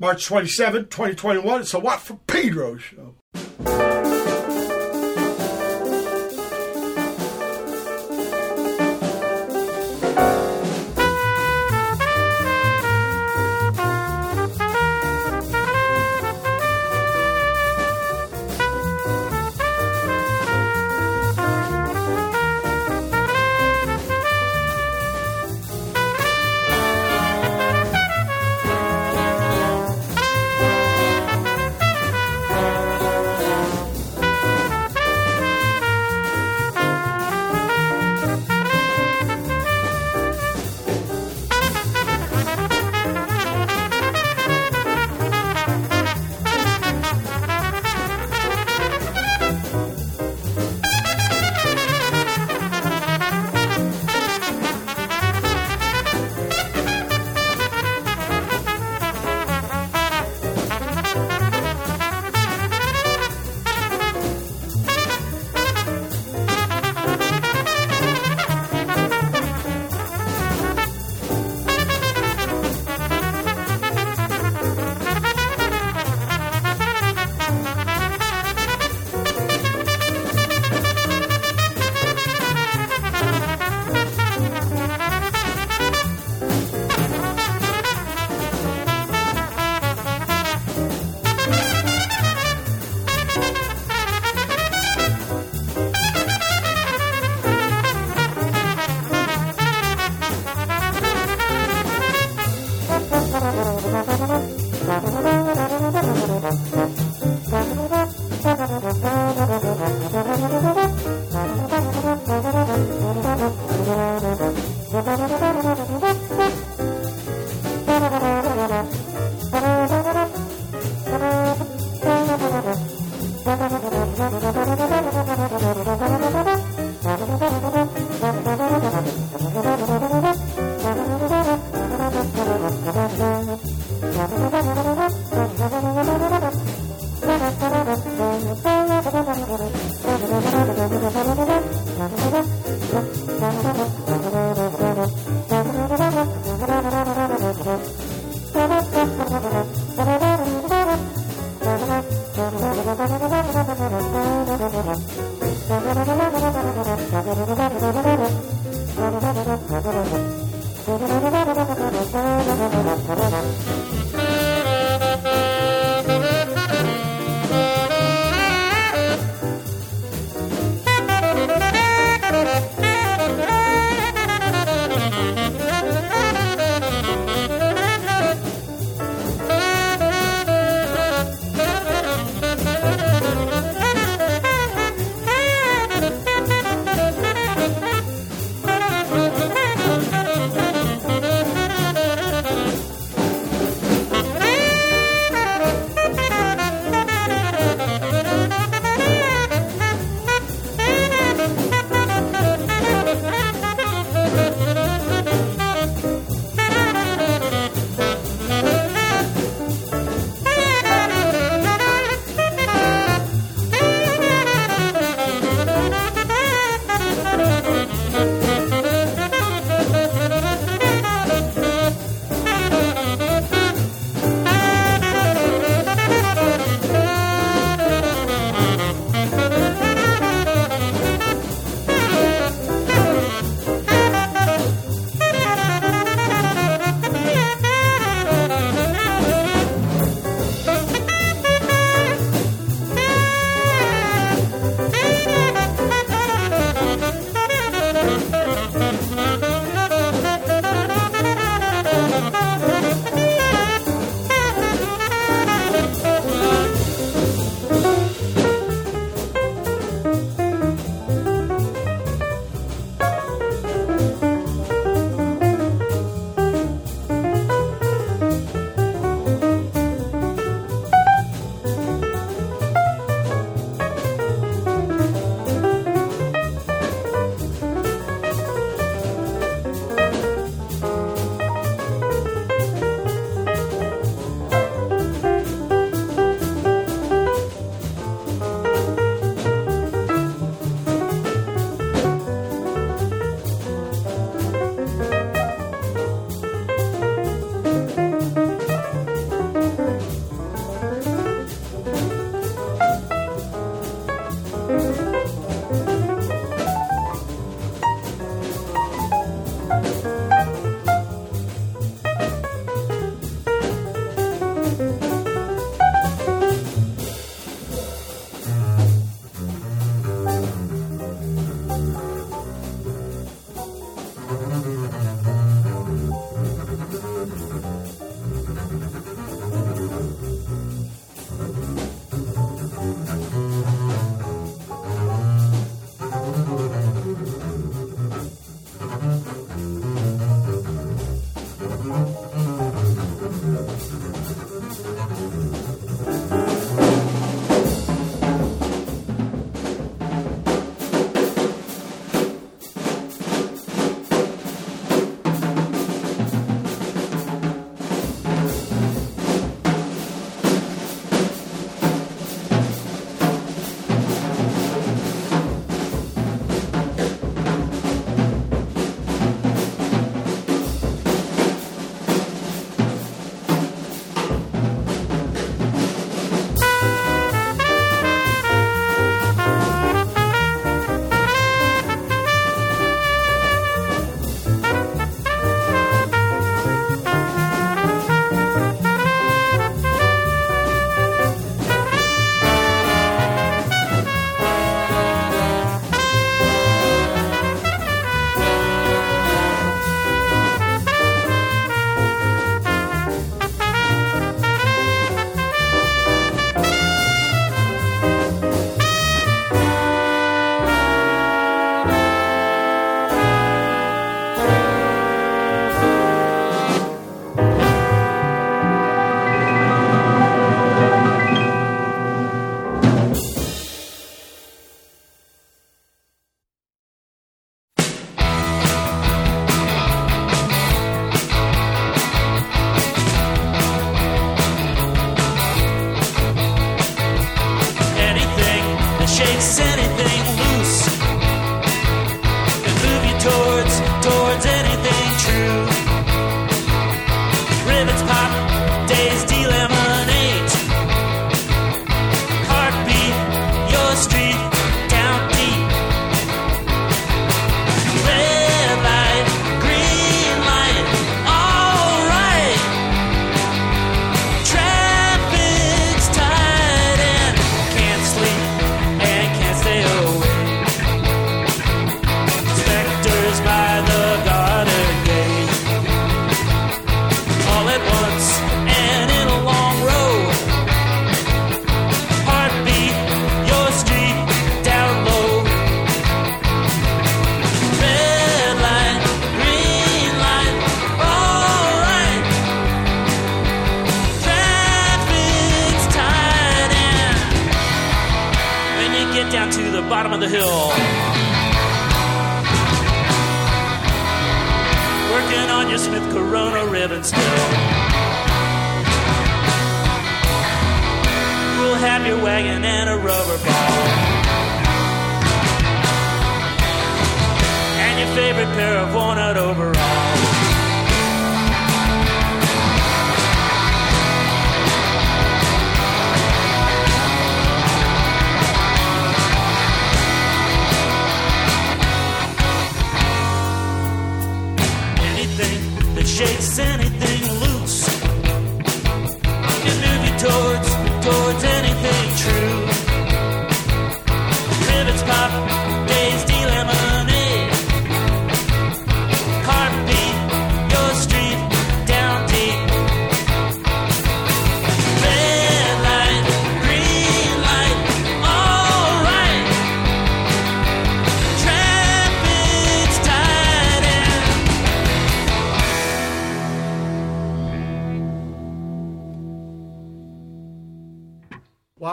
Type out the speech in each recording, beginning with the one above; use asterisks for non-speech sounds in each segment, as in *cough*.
March 27, 2021. It's a Watt for Pedro show.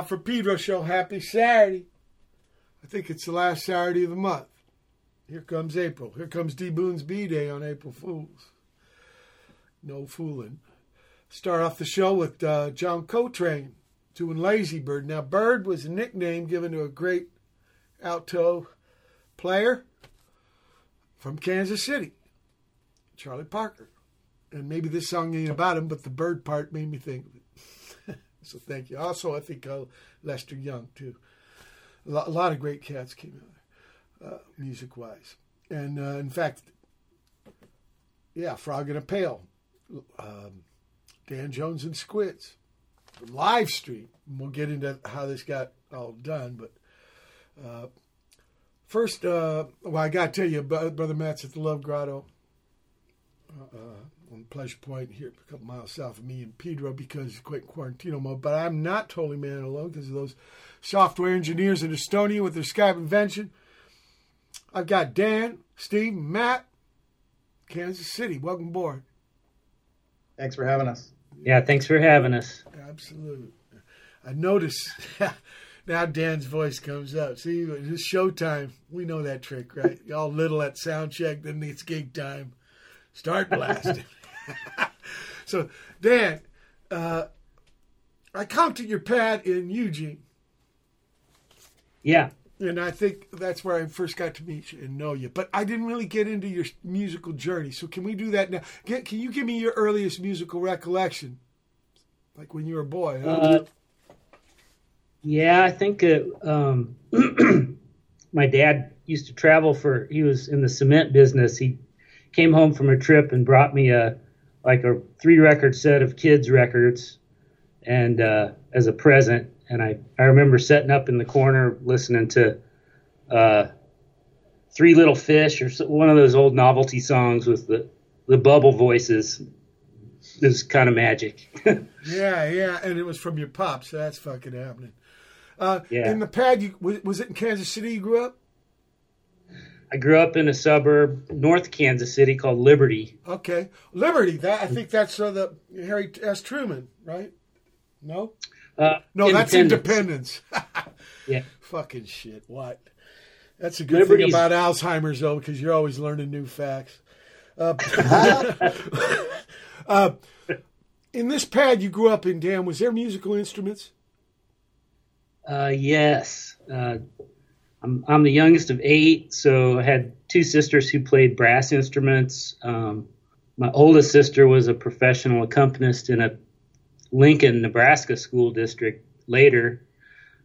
Watt from Pedro Show. Happy Saturday. I think it's the last Saturday of the month. Here comes April. Here comes D Boon's B Day on April Fools. No fooling. Start off the show with uh, John Coltrane doing Lazy Bird. Now, Bird was a nickname given to a great alto player from Kansas City, Charlie Parker. And maybe this song ain't about him, but the bird part made me think. So thank you. Also, I think uh, Lester Young too. A lot, a lot of great cats came out uh, music wise, and uh, in fact, yeah, Frog in a Pail, um, Dan Jones and Squids, live stream. We'll get into how this got all done, but. Uh, First, uh, well, I got to tell you, Brother Matt's at the Love Grotto uh, Pleasure Point here, a couple miles south of me in Pedro because he's quit Quarantino mode. But I'm not totally man alone because of those software engineers in Estonia with their Skype invention. I've got Dan, Steve, Matt, Kansas City. Welcome aboard. Thanks for having us. Yeah, thanks for having us. Absolutely. I noticed *laughs* now Dan's voice comes up. See, it's showtime. We know that trick, right? Y'all little at sound check, then it's gig time. Start blasting. *laughs* *laughs* so, Dan, uh, I counted your pad in Eugene. Yeah. And I think that's where I first got to meet you and know you. But I didn't really get into your musical journey. So can we do that now? Get, can you give me your earliest musical recollection? Like when you were a boy, huh? Uh, yeah, I think it, um, *clears throat* my dad used to travel for. He was in the cement business. He came home from a trip and brought me a like a three record set of kids records, and uh, as a present. And I I remember setting up in the corner listening to. Uh, Three Little Fish or one of those old novelty songs with the the bubble voices. It was kind of magic. *laughs* yeah, yeah, and it was from your pops. So that's fucking happening. Uh, yeah. In the pad, you, was it in Kansas City you grew up? I grew up in a suburb north Kansas City called Liberty. Okay, Liberty. That I think that's uh, the Harry S. Truman, right? No, uh, no, that's Independence. *laughs* yeah, fucking shit. What? That's a good Liberty's... thing about Alzheimer's, though, because you're always learning new facts. Uh, *laughs* uh, in this pad you grew up in, Dan, was there musical instruments? Uh, yes. Uh, I'm, I'm the youngest of eight, so I had two sisters who played brass instruments. Um, my oldest sister was a professional accompanist in a Lincoln, Nebraska school district later.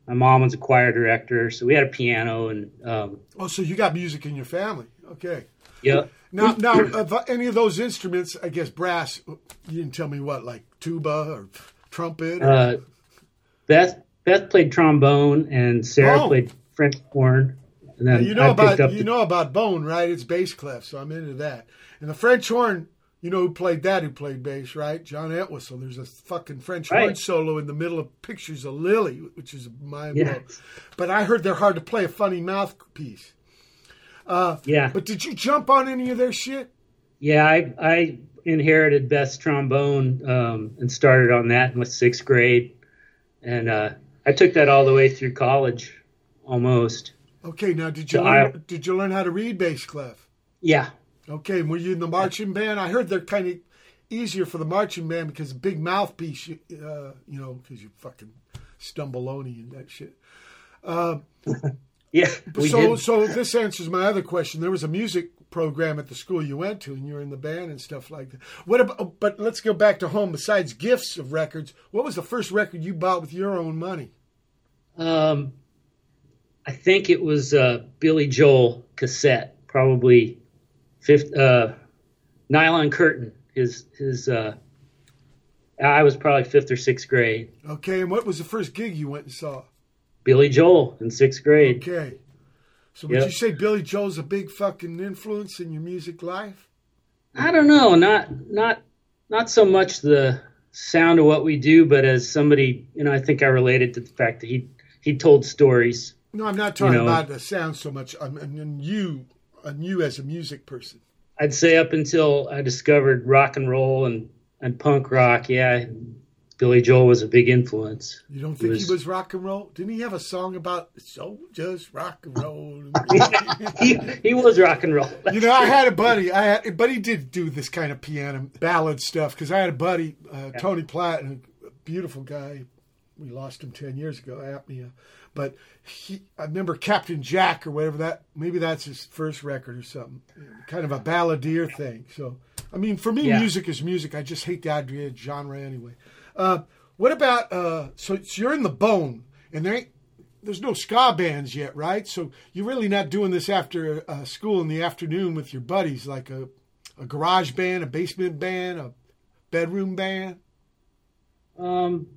My mom was a choir director, so we had a piano and. Um, oh, so you got music in your family? Okay. Yeah. Now, now, any of those instruments, I guess brass. You didn't tell me what, like tuba or trumpet. Or... Uh, Beth Beth played trombone and Sarah oh. played French horn. And then you know I about you the... know about bone, right? It's bass clef, so I'm into that. And the French horn, you know who played that? Who played bass, right? John Entwistle. There's a fucking French right. horn solo in the middle of Pictures of Lily, which is my yeah. But I heard they're hard to play. A funny mouthpiece. Uh, yeah. But did you jump on any of their shit? Yeah, I I inherited Beth's trombone um, and started on that in the sixth grade, and uh, I took that all the way through college, almost. Okay, now did you learn, I, did you learn how to read bass clef? Yeah. Okay, were you in the marching band? I heard they're kind of easier for the marching band because big mouthpiece, uh, you know, because you fucking stumbaloni and that shit. Uh, *laughs* yeah. so, did. so this answers my other question. There was a music program at the school you went to, and you were in the band and stuff like that. What about? But let's go back to home. Besides gifts of records, what was the first record you bought with your own money? Um, I think it was a Billy Joel cassette, probably fifth. Uh, Nylon Curtain. His his. Uh, I was probably fifth or sixth grade. Okay, and what was the first gig you went and saw? Billy Joel in sixth grade. Okay. So would yep. you say Billy Joel's a big fucking influence in your music life? I don't know, not not not so much the sound of what we do, but as somebody, you know, I think I related to the fact that he he told stories. No, I'm not talking you know, about the sound so much. I mean, you, and you as a music person. I'd say up until I discovered rock and roll and and punk rock, yeah, Billy Joel was a big influence. You don't think he was, he was rock and roll? Didn't he have a song about soldiers rock and roll? *laughs* he, he was rock and roll. you know, I had a buddy. I had, but he did do this kind of piano ballad stuff because I had a buddy, uh, yeah. Tony Platt, a beautiful guy. We lost him ten years ago, apnea. But he, I remember Captain Jack or whatever that. Maybe that's his first record or something. Kind of a balladeer thing. So, I mean, for me, yeah. music is music. I just hate the idea genre anyway. Uh, What about uh? So, so you're in the bone, and there ain't there's no ska bands yet, right? So you're really not doing this after uh, school in the afternoon with your buddies, like a a garage band, a basement band, a bedroom band. Um,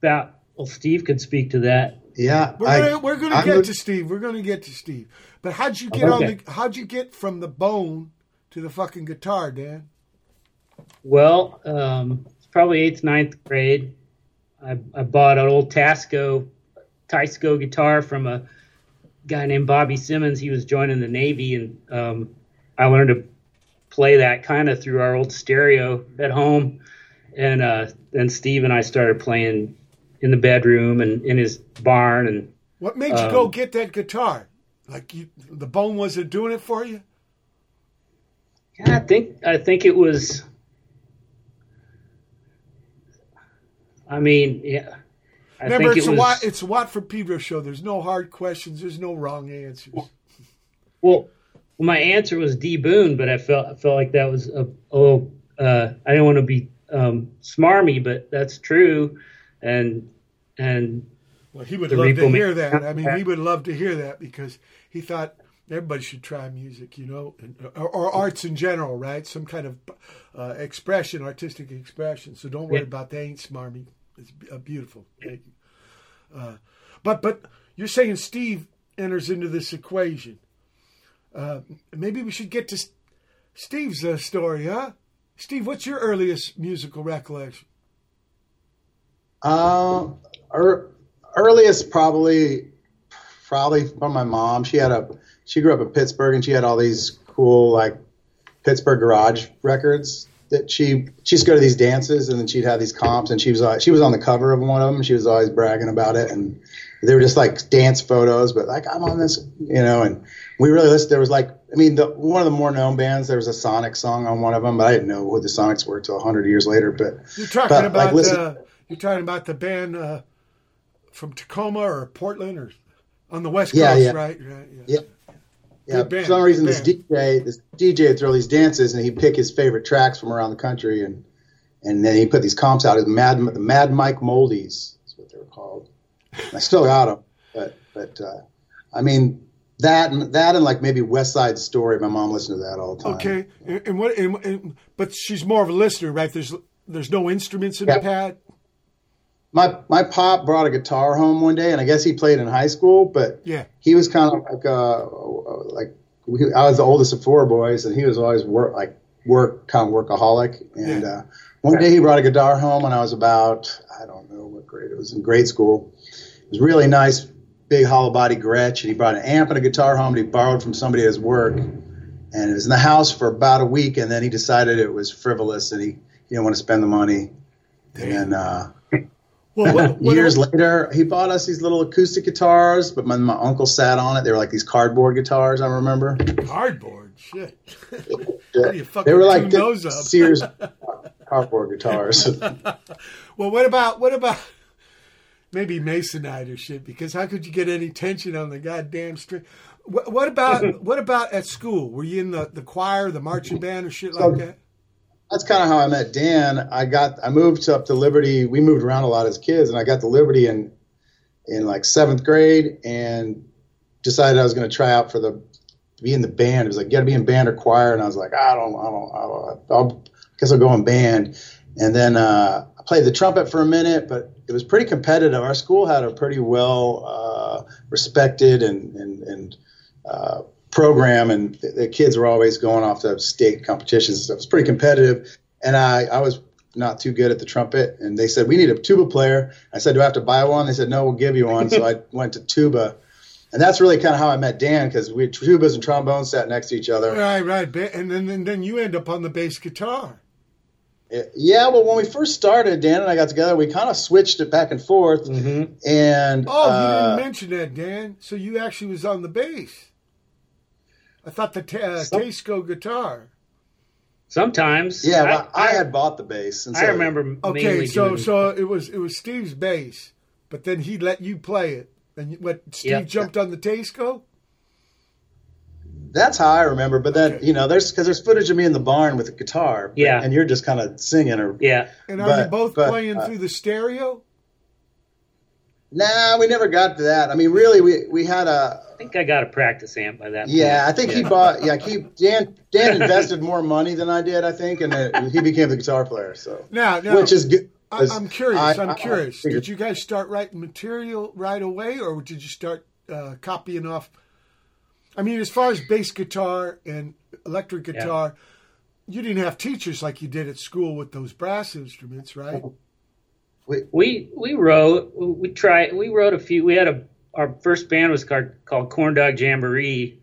about well, Steve could speak to that. Yeah, We're I- gonna we're gonna I'm get a- to Steve. We're gonna get to Steve. But how'd you get Okay. on the? How'd you get from the bone to the fucking guitar, Dan? Well, um, it's probably eighth, ninth grade. I, I bought an old Tasco, Tisco guitar from a guy named Bobby Simmons. He was joining the Navy, and um, I learned to play that kind of through our old stereo at home. And uh, then Steve and I started playing in the bedroom and in his barn. And What made you go Um, get that guitar? Like you, the bone wasn't doing it for you. yeah, I think I think it was. I mean, yeah. I Remember, think it's it a was, Wat, it's a Watt from Pedro show. There's no hard questions. There's no wrong answers. Well, my answer was D Boon, but I felt I felt like that was a, a little. Uh, I didn't want to be um, smarmy, but that's true, and and Well, he would love to Man. hear that. I mean, he would love to hear that because he thought everybody should try music, you know, and, or, or arts in general, right? Some kind of uh, expression, artistic expression. So don't worry Yeah. about that. Ain't smarmy. It's uh, beautiful. Thank you. Uh, but but you're saying Steve enters into this equation. Uh, maybe we should get to Steve's uh, story, huh? Steve, what's your earliest musical recollection? Uh, er, earliest probably, probably from my mom. She had a, she grew up in Pittsburgh and she had all these cool like Pittsburgh garage records that she she used to go to these dances and then she'd have these comps and she was uh, she was on the cover of one of them. She was always bragging about it and they were just like dance photos, but like I'm on this, you know. And we really listened. There was like I mean, the, one of the more known bands. There was a Sonic song on one of them, but I didn't know who the Sonics were till hundred years later. But You're talking But, about like, listen- uh, you're talking about the band uh, from Tacoma or Portland or on the West Yeah, Coast, yeah. right? Right. Yeah. Yeah. Yeah, for some reason, this. DJ, this DJ would throw these dances, and he'd pick his favorite tracks from around the country, and and then he put these comps out as Mad the Mad Mike Moldies, is what they were called. And I still got them, but but uh, I mean that and that and like maybe West Side Story. My mom listened to that all the time. Okay. And, and what? And, and, but she's more of a listener, right? There's there's no instruments in the pad. My my pop brought a guitar home one day, and I guess he played in high school, but Yeah. he was kind of like uh like we, I was the oldest of four boys, and he was always work like work kind of workaholic. And Yeah. uh, one day he brought a guitar home when I was about I don't know what grade it was in grade school. It was really nice, big hollow body Gretsch, and he brought an amp and a guitar home that he borrowed from somebody at his work. And it was in the house for about a week, and then he decided it was frivolous, and he, he didn't want to spend the money. And then uh, Well, what, *laughs* what, years later, he bought us these little acoustic guitars, but my, my uncle sat on it. They were like these cardboard guitars, I remember. cardboard shit. Yeah. do you fucking They were like tune those up? Sears *laughs* cardboard guitars. *laughs* Well, what about what about maybe Masonite or shit? Because how could you get any tension on the goddamn string? What, what about what about at school? Were you in the, the choir, the marching band, or shit like that? That's kind of how I met Dan. I got I moved up to Liberty. We moved around a lot as kids, and I got to Liberty in in like seventh grade, and decided I was going to try out for the be in the band. It was like, you got to be in band or choir, and I was like, I don't, I don't, I don't I'll, I guess I'll go in band. And then uh, I played the trumpet for a minute, but it was pretty competitive. Our school had a pretty well uh, respected and and, and uh, program, and the, the kids were always going off to state competitions and stuff. It was pretty competitive, and I I was not too good at the trumpet, and they said we need a tuba player. I said, do I have to buy one? They said, no, we'll give you one. so I *laughs* went to tuba, and that's really kind of how I met Dan because we tubas and trombones sat next to each other. Right, right. And then and then you end up on the bass guitar. Yeah, well, when we first started, Dan and I got together. We kind of switched it back and forth, Mhm. and Oh, you uh, didn't mention that, Dan. So you actually was on the bass. I thought the ta- uh, Some- Tasco guitar. sometimes. yeah, well, I, had bought the bass. And I remember. Okay, so doing- so it was it was Steve's bass, but then he let you play it, and you, what Steve Yeah. jumped on the Tasco. That's how I remember. But then Okay. you know, there's because there's footage of me in the barn with a guitar. but- Yeah. and you're just kind of singing or Yeah. And are you both but, playing uh, through the stereo? Nah, we never got to that. I mean, really, we we had a I think I got a practice amp by that. yeah. I point. think he bought yeah. He Dan Dan *laughs* invested more money than I did. I think, and then he became the guitar player. So Now, now which is good. I, 'cause I'm curious. I- I'm I- I curious. figured- Did you guys start writing material right away, or did you start uh, copying off? I mean, as far as bass guitar and electric guitar, you didn't have teachers like you did at school with those brass instruments, right? *laughs* we we wrote we tried we wrote a few we had a our first band was called, called corn dog jamboree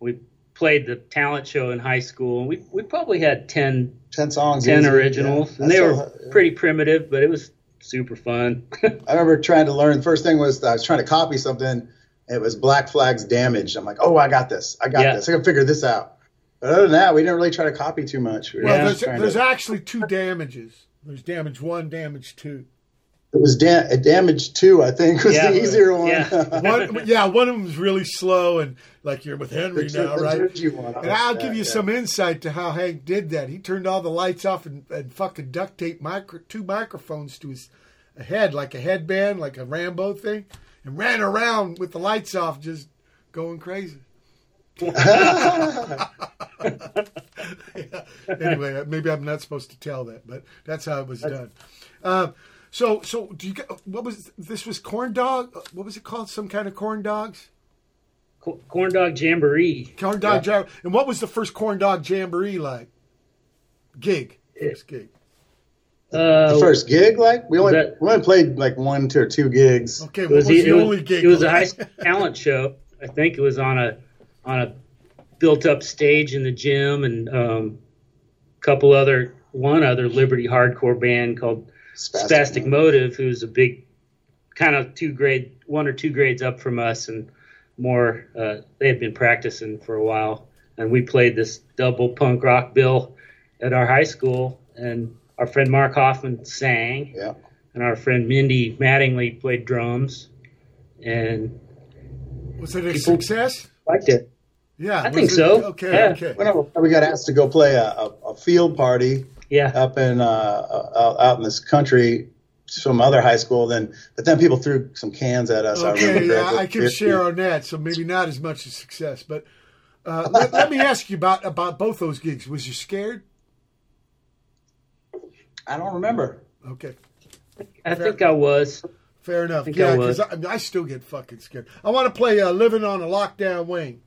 we played the talent show in high school and we we probably had 10, ten songs, 10 easy, originals yeah. and they were all- yeah. pretty primitive but it was super fun *laughs* I remember trying to learn. First thing was I was trying to copy something. It was Black Flag's "Damaged." I'm like, oh, I got this. I got Yeah. this. I can figure this out. But other than that, we didn't really try to copy too much. We Well, there's, there's to- actually two damages. There's damage one, damage two. It was da- a "Damage Two, I think, was Yeah. the easier one. Yeah. *laughs* One, yeah, one of them is really slow, and like you're with Henry The- now, the right? One, I And I'll like give you yeah. some insight to how Hank did that. He turned all the lights off and, and fucking duct taped micro, two microphones to his head, like a headband, like a Rambo thing, and ran around with the lights off, just going crazy. *laughs* *laughs* Yeah. Anyway, maybe I'm not supposed to tell that, but that's how it was done. Um, so, so do you? get- What was this? Was corn dog? What was it called? Some kind of corn dogs? Corn dog jamboree Corn dog jam. And what was the first corn dog jamboree like? Gig. First gig. uh, the first gig, like we only that- we only played like one to or two gigs. Okay, it what was, was, the it was, only gig? it was a high school talent show I think it was on a on a built up stage in the gym and um, a couple other one other Liberty hardcore band called Spastic Spastic Motive. Motive, who's a big kind of two grade, one or two grades up from us, and more. Uh, they had been practicing for a while, and we played this double punk rock bill at our high school, and our friend Mark Hoffman sang, Yeah. and our friend Mindy Mattingly played drums, and Was it a success? liked it. Yeah, I think it- so. Okay, Yeah. okay. Whenever we got asked to go play a, a, a field party Yeah, up in uh, uh, out in this country some other high school, then but then people threw some cans at us. I Okay, remember yeah. I can share on that. So maybe not as much as success, but uh, let, let me ask you about about both those gigs. Was you scared? I don't remember. Okay, I think I was. fair enough. think Yeah, because was. I, I still get fucking scared. I want to play uh, "Living on a Locked Down Wing."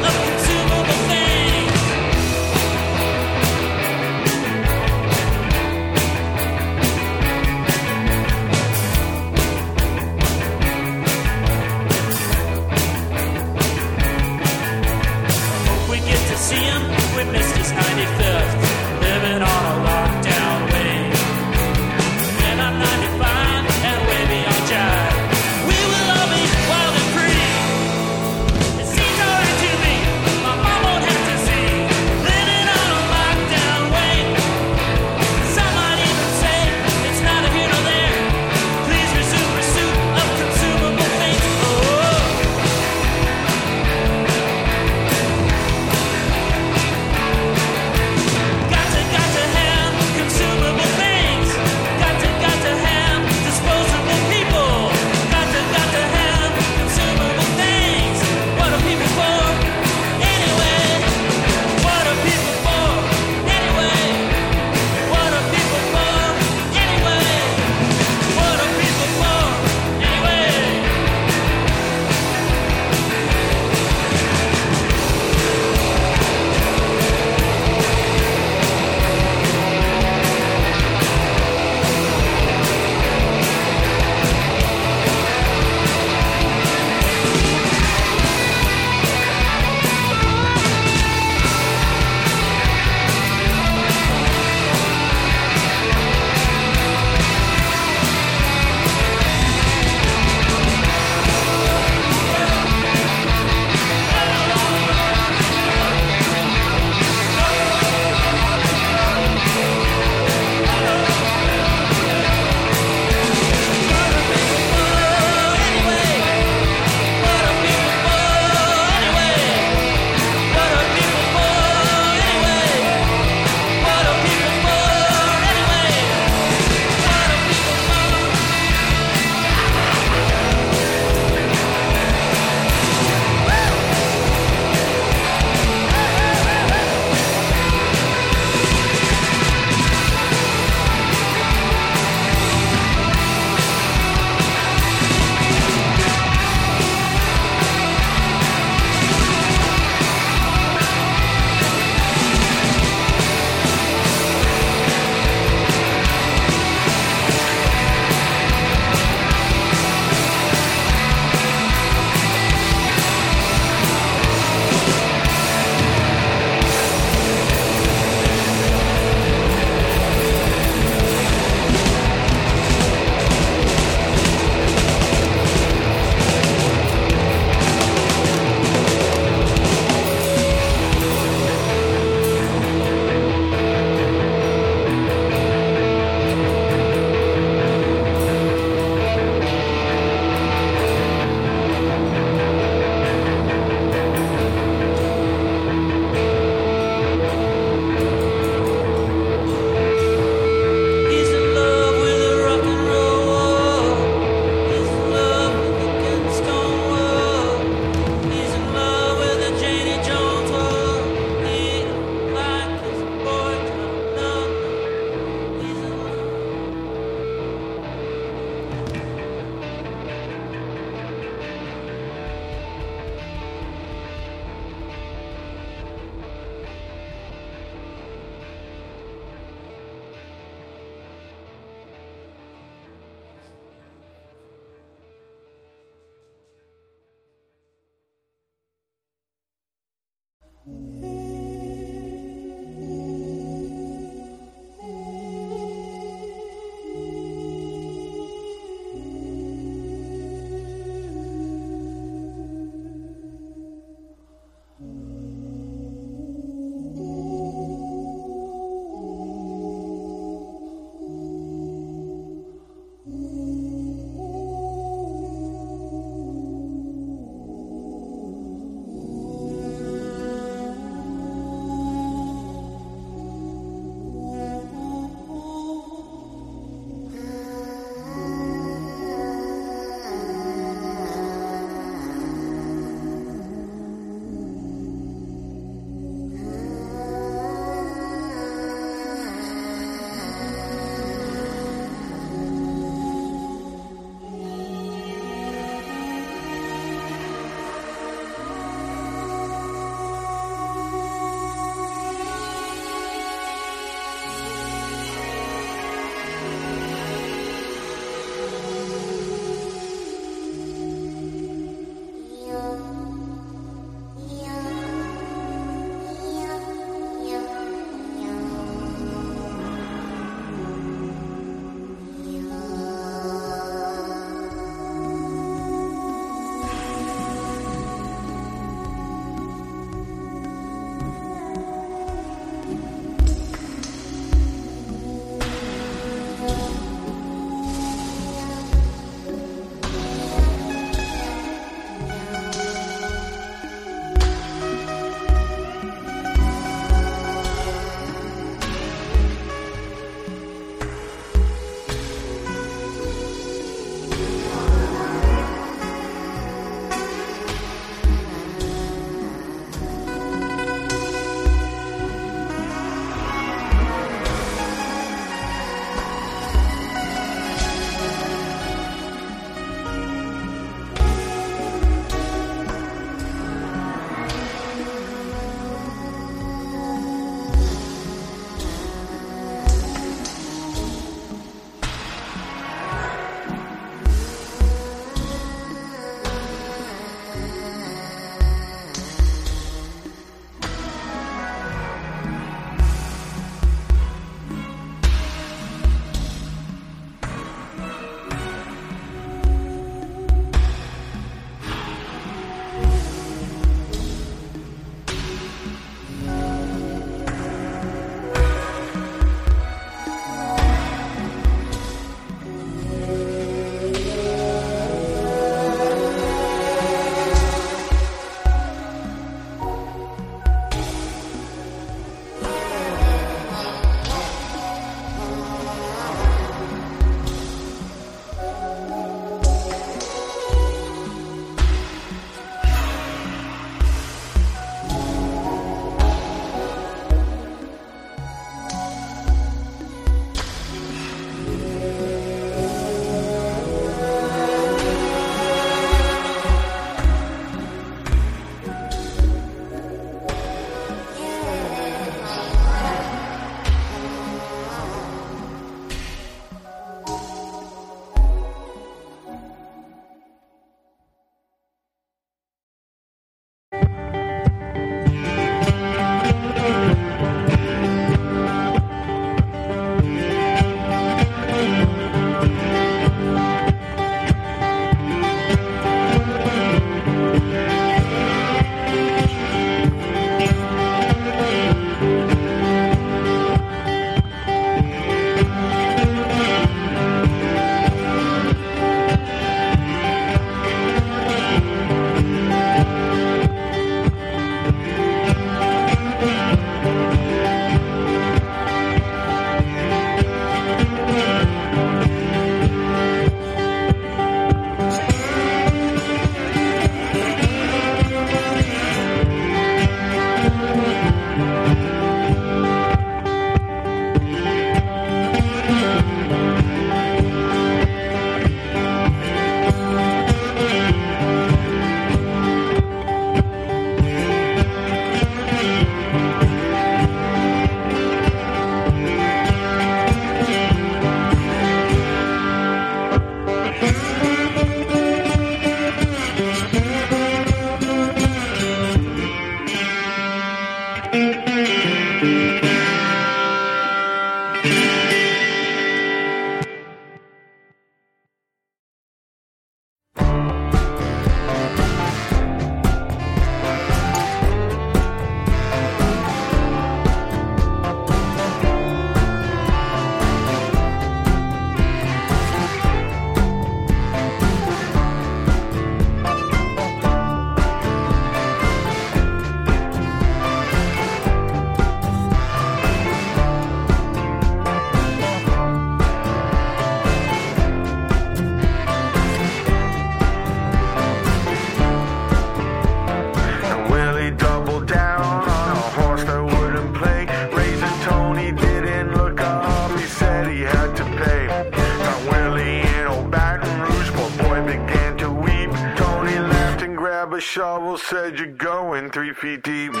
Shovel, said you're going three feet deep. Three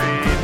feet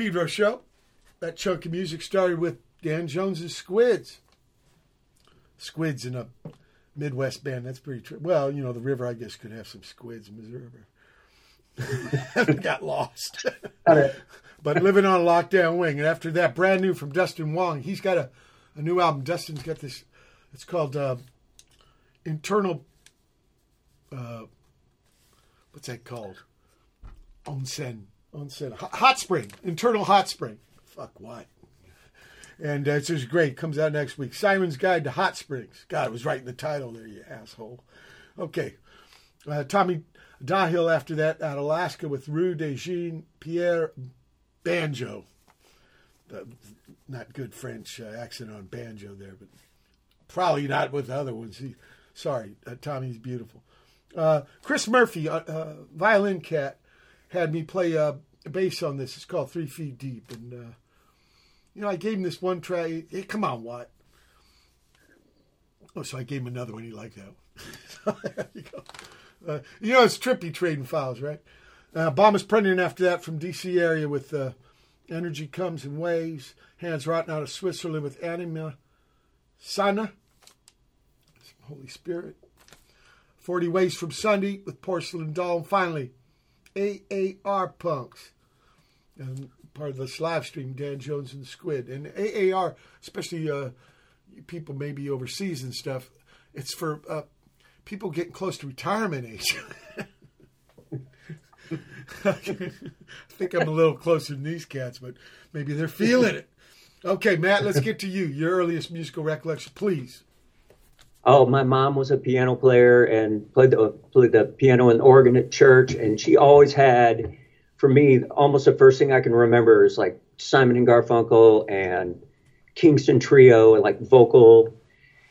Pedro show. That chunk of music started with Dan Jones's Squids. Squids in a Midwest band. That's pretty true. Well, you know, the river, I guess, could have some squids in Missouri. *laughs* Got lost. but living on a Locked Down wing. And after that, brand new from Dustin Wong. He's got a, a new album. Dustin's got this, it's called uh, Internal, uh, what's that called? Onsen. Onsen. Hot, hot Spring. Internal Hot Spring. Fuck what? And uh, it's just great. Comes out next week. Siren's Guide to Hot Springs. God, it was right in the title there, you asshole. Okay. Uh, Tommy Dahill after that out Alaska with Rue de Jean Pierre Banjo. The, not good French uh, accent on banjo there, but probably not with the other ones. He, sorry, uh, Tommy's beautiful. Uh, Chris Murphy, uh, violin cat, had me play uh, bass on this. It's called Three Feet Deep, and uh, you know I gave him this one track. Hey, come on, Watt. Oh, so I gave him another one. He liked that. One. *laughs* there you go. Uh, you know it's trippy trading files, right? Uh, Bomis Prendin after that from D.C. area with uh, Energy Comes in Waves. Hans Rotten out of Switzerland with Anima Sana. Holy Spirit. 40 Ways from Sunday with Porcelain Doll. And finally, AAR Punks. And part of this live stream, Dan Jones and Squid. And AAR, especially uh, people maybe overseas and stuff, it's for uh, people getting close to retirement age. *laughs* I think I'm a little closer than these cats, but maybe they're feeling it. Okay, Matt, let's get to you. Your earliest musical recollection, please. Oh, my mom was a piano player and played the played the piano and organ at church, and she always had, for me, almost the first thing I can remember is like Simon and Garfunkel and Kingston Trio, and like vocal.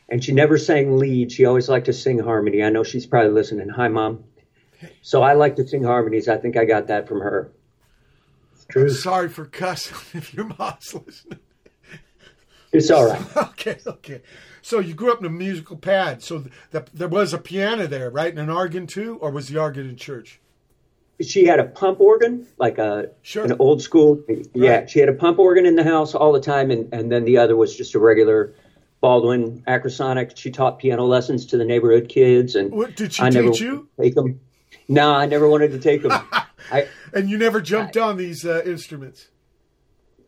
And she never sang lead; she always liked to sing harmony. I know she's probably listening. Hi, mom. So I like to sing harmonies. I think I got that from her. I'm sorry for cussing *laughs* if your mom's listening. It's all right. *laughs* Okay, okay. So you grew up in a musical pad. So th- th- there was a piano there, right, and an organ too, or was the organ in church? she had a pump organ, like a Sure. an old school. Yeah, Right. she had a pump organ in the house all the time, and and then the other was just a regular Baldwin Acrosonic. She taught piano lessons to the neighborhood kids, and What, did she I never teach you? Take them. No, I never wanted to take them. *laughs* I And you never jumped on these uh, instruments.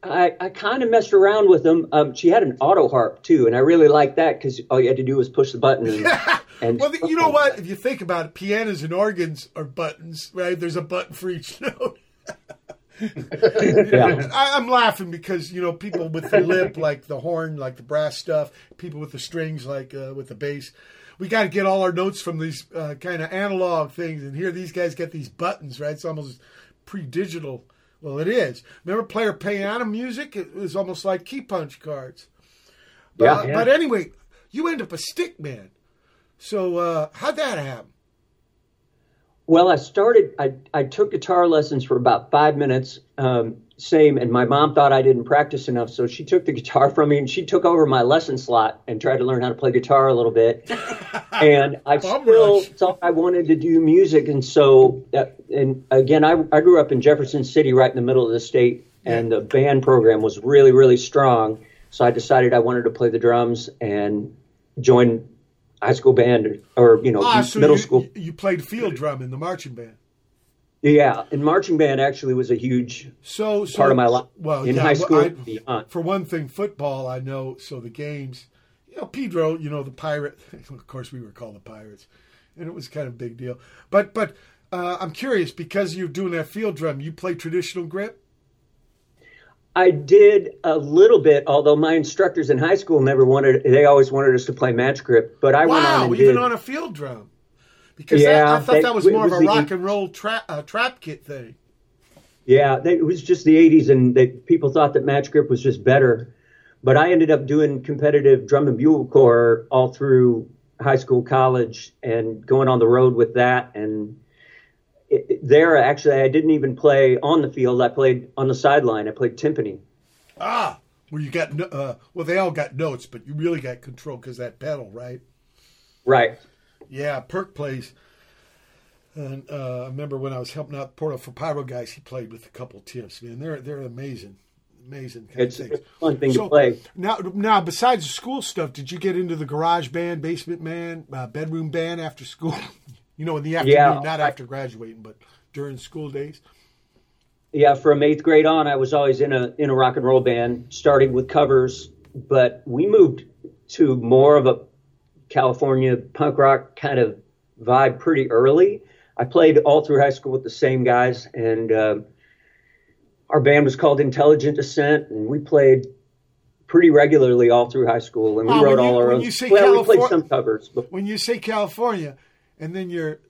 I, I kind of messed around with them. Um, she had an auto harp too, and I really liked that because all you had to do was push the button. And, *laughs* and Well, you know what? If you think about it, pianos and organs are buttons, right? There's a button for each *laughs* note. Yeah. *laughs* I, I'm laughing because you know people with the lip, like the horn, like the brass stuff. People with the strings, like uh, with the bass. We got to get all our notes from these uh, kind of analog things, and here these guys get these buttons, right? It's almost pre-digital. Well, it is. Remember, player piano music? It was almost like key punch cards. But, Yeah. Yeah. but anyway, you end up a stick man. So uh, how'd that happen? Well, I started. I I took guitar lessons for about five minutes. Um, same, and my mom thought I didn't practice enough, so she took the *laughs* guitar from me and she took over my lesson slot and tried to learn how to play guitar a little bit. *laughs* and I still thought I wanted to do music, and so uh, and again, I I grew up in Jefferson City, right in the middle of the state, and the band program was really really strong. So I decided I wanted to play the drums and join high school band or you know Ah, so middle you, school. you played field drum in the marching band. Yeah, and marching band actually was a huge So, so part of my life Well, in yeah, high school I- for one thing, football. I know. So the games, you know, Pedro. You know, the pirate. *laughs* Of course, we were called the pirates, and it was kind of a big deal. But, but uh, I'm curious because you're doing that field drum. You play traditional grip. I did a little bit, although my instructors in high school never wanted. They always wanted us to play match grip, but I went on Wow, and even did. on a field drum. Because that, I thought that- that was more of was a the- rock and roll trap uh, trap kit thing. Yeah, they, it was just the '80s, and they, people thought that match grip was just better. But I ended up doing competitive drum and bugle corps all through high school, college, and going on the road with that. And it, it- there, actually, I didn't even play on the field. I played on the sideline. I played timpani. Ah, well, you got no- uh, well, they all got notes, but you really got control because that pedal, right? Right. Yeah, Perk plays. And uh, I remember when I was helping out Porno for Pyro guys, he played with a couple timps. Man, they're they're amazing, amazing kind It's, of it's fun thing So to play. now, now besides the school stuff, did you get into the garage band, basement band, uh, bedroom band after school? *laughs* you know, in the afternoon, Yeah, not I- after graduating, but during school days. Yeah, from eighth grade on, I was always in a in a rock and roll band, starting with covers. But we moved to more of a California punk rock kind of vibe pretty early. I played all through high school with the same guys, and um our band was called Intelligent Descent, and we played pretty regularly all through high school. And we Wow, wrote you- all our own. you say well, we played some covers, but When you say California, and then you're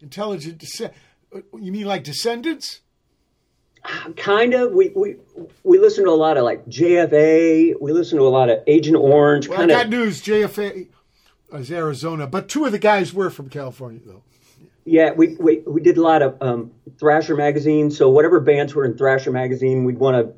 intelligent descent, uh, you mean like Descendents? kind of we we we listened to a lot of like JFA. We listen to a lot of Agent Orange. Well, kind I got of news. JFA is Arizona, but two of the guys were from California, though. Yeah, we, we we did a lot of um, Thrasher magazine. So whatever bands were in Thrasher magazine, we'd want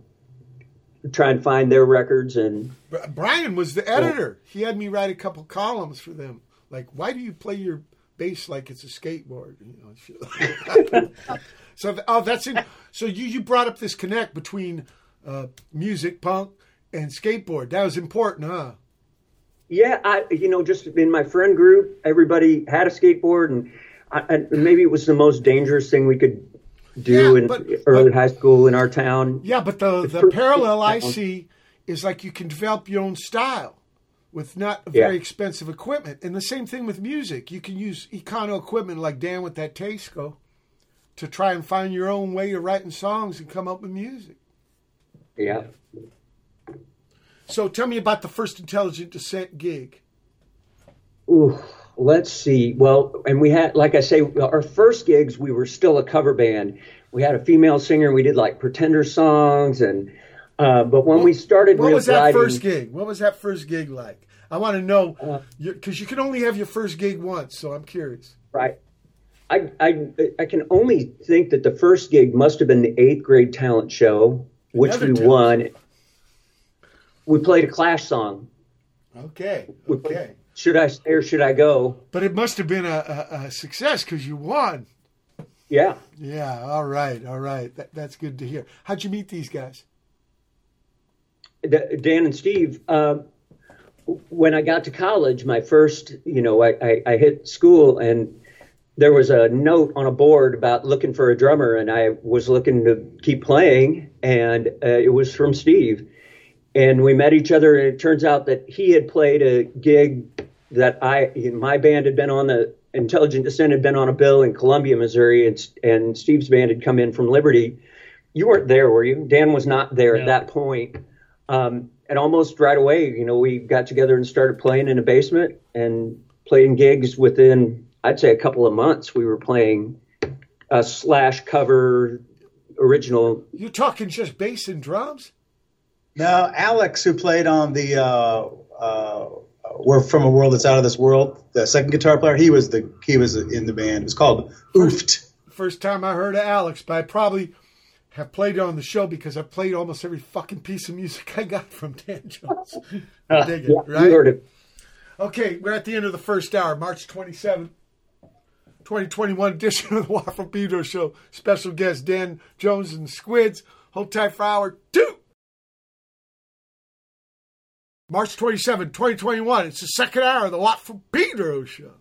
to try and find their records. And Brian was the editor. He had me write a couple columns for them. Like, why do you play your bass like it's a skateboard? You know, *laughs* so, oh, that's it. So you you brought up this connect between uh, music, punk, and skateboard. That was important, huh? Yeah, I you know just in my friend group, everybody had a skateboard, and, I, and maybe it was the most dangerous thing we could do Yeah, in but- early but- high school in our town. Yeah, but the the pretty- parallel I see is like you can develop your own style with not very Yeah. expensive equipment. And the same thing with music. You can use econo equipment like Dan with that Tascam to try and find your own way of writing songs and come up with music. Yeah. So tell me about the first Intelligent Descent gig. Ooh, let's see. Well, and we had, like I say, our first gigs, we were still a cover band. We had a female singer. We did like pretender songs, and uh, but when we started, What was that writing- first gig? What was that first gig like? I want to know because you can only have your first gig once, so I'm curious. Right. I, I I can only think that the first gig must have been the eighth grade talent show, which Another we talent won. We played a Clash song. Okay, We played, okay, Should I stay or should I go? but it must have been a, a, a success because you won. Yeah. Yeah, all right, all right. That, that's good to hear. How'd you meet these guys? D- Dan and Steve, uh, when I got to college, my first, you know, I, I, I hit school and there was a note on a board about looking for a drummer, and I was looking to keep playing, and uh, it was from Steve. And we met each other, and it turns out that he had played a gig that I, my band had been on the Intelligent Descent had been on a bill in Columbia, Missouri, and, and Steve's band had come in from Liberty. You weren't there, were you? Dan was not there at that point. Um, and almost right away, you know, we got together and started playing in a basement and playing gigs within, I'd say, a couple of months. We were playing a slash cover original. You're talking just bass and drums? No, Alex, who played on the uh, uh, "We're from a World That's Out of This World," the second guitar player, he was the he was in the band. It was called Ooft. First time I heard of Alex, but I probably have played it on the show because I played almost every fucking piece of music I got from Dan Jones. *laughs* I dig it, You right? heard it. Okay, we're at the end of the first hour, March 27th, 2021 edition of the Watt from Pedro Show. Special guest Dan Jones and Squids. Hold tight for hour two. March 27, 2021. It's the second hour of the Watt from Pedro Show.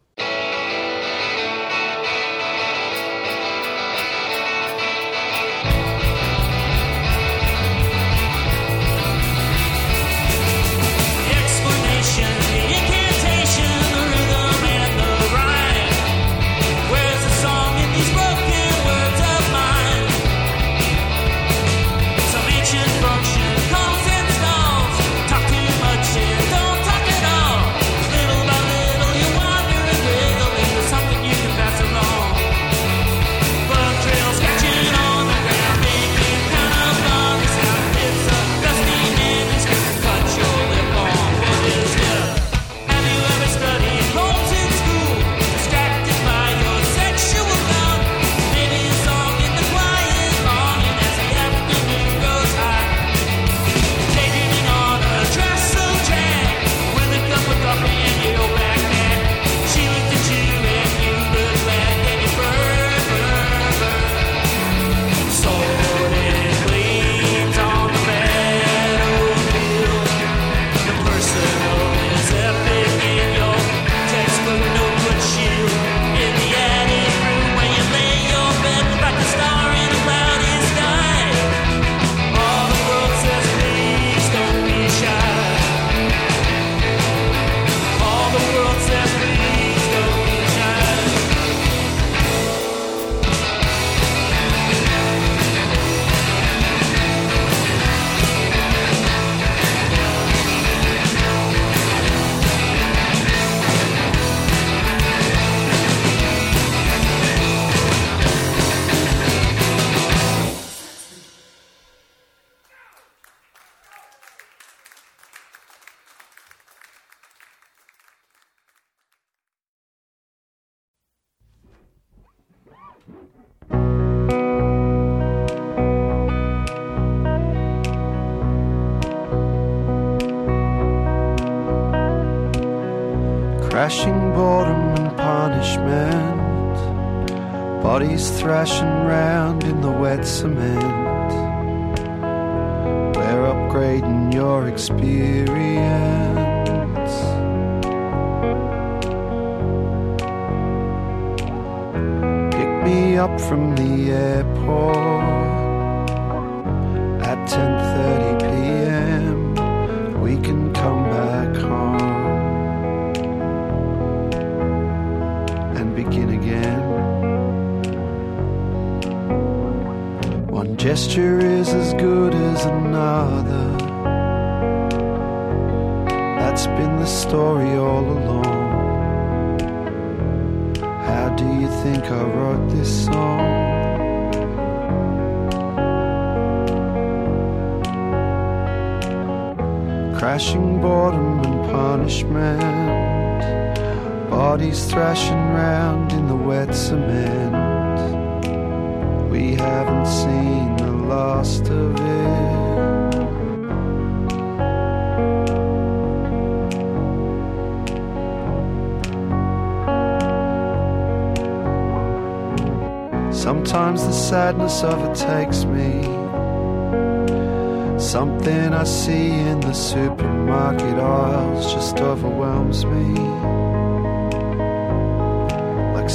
From the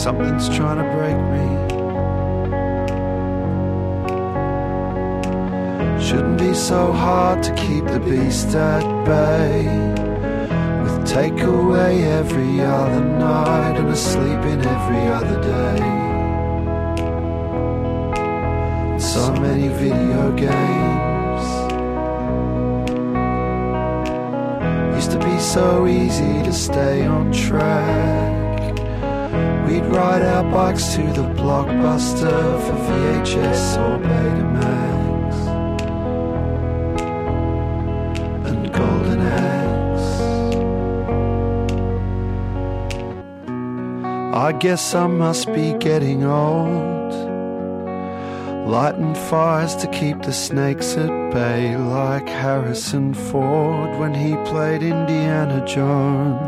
something's trying to break me. Shouldn't be so hard to keep the beast at bay. With takeaway every other night and a sleep in every other day. So many video games. Used to be so easy to stay on track. Ride our bikes to the blockbuster for VHS or Betamax. And Golden Axe. I guess I must be getting old. Lighting fires to keep the snakes at bay, like Harrison Ford when he played Indiana Jones.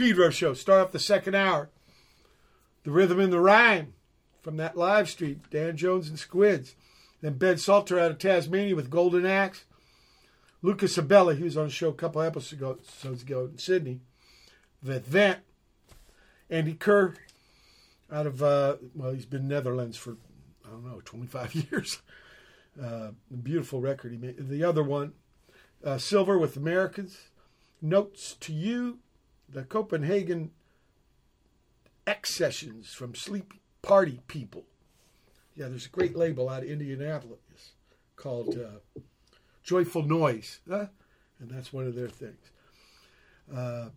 Pedro show. Start off the second hour. The rhythm and the rhyme from that live stream. Dan Jones and Squids. Then Ben Salter out of Tasmania with Golden Axe. Lucas Abela, he was on the show a couple episodes ago, episodes ago in Sydney. The Vent. Andy Kerr out of, uh, well, he's been Netherlands for, I don't know, 25 *laughs* years. Uh, beautiful record he made. The other one, uh, Silver with Americans. Notes to You, the Copenhagen X Sessions from sleep Party People. Yeah, there's a great label out of Indianapolis called uh, Joyful Noise, huh? and that's one of their things. Uh,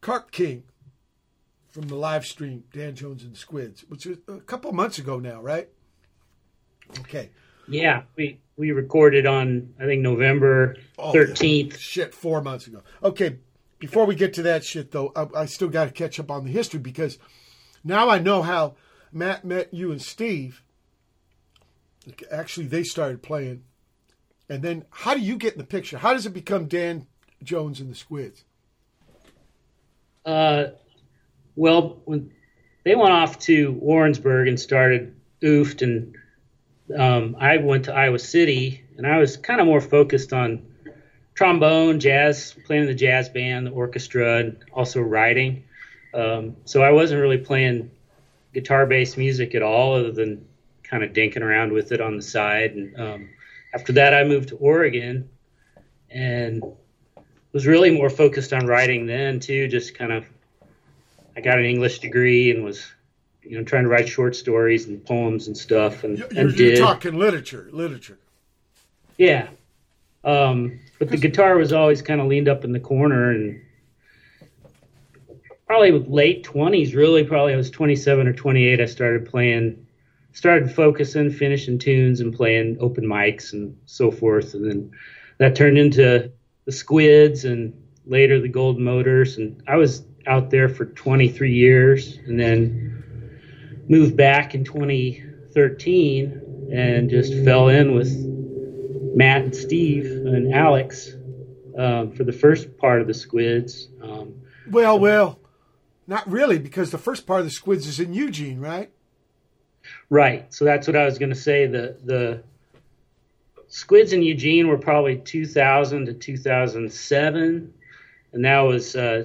Carp King from the live stream, Dan Jones and Squids, which was a couple months ago now, right? Okay. Yeah, we we recorded on I think November Oh, thirteenth. Shit, four months ago. Okay, before we get to that shit, though, I, I still got to catch up on the history because now I know how Matt met you and Steve. Actually, they started playing. And then how do you get in the picture? How does it become Dan Jones and the Squids? Uh, well, when they went off to Warrensburg and started Oofed, and um, I went to Iowa City, and I was kind of more focused on trombone, jazz, playing in the jazz band, the orchestra, and also writing. Um, so I wasn't really playing guitar-based music at all, other than kind of dinking around with it on the side. And um, after that, I moved to Oregon, and was really more focused on writing then too. Just kind of, I got an English degree and was, you know, trying to write short stories and poems and stuff, and, You're, and you're did. talking literature, literature. Yeah. Um, but the guitar was always kind of leaned up in the corner and probably late 20s, really. Probably I was 27 or 28. I started playing, started focusing, finishing tunes and playing open mics and so forth. And then that turned into the Squids and later the gold Motors. And I was out there for 23 years and then moved back in 2013 and just fell in with Matt and Steve and Alex um, for the first part of the Squids. Um, Well, well, not really, because the first part of the Squids is in Eugene, right? right. So that's what I was going to say. The the Squids in Eugene were probably 2000 to 2007, and that was uh,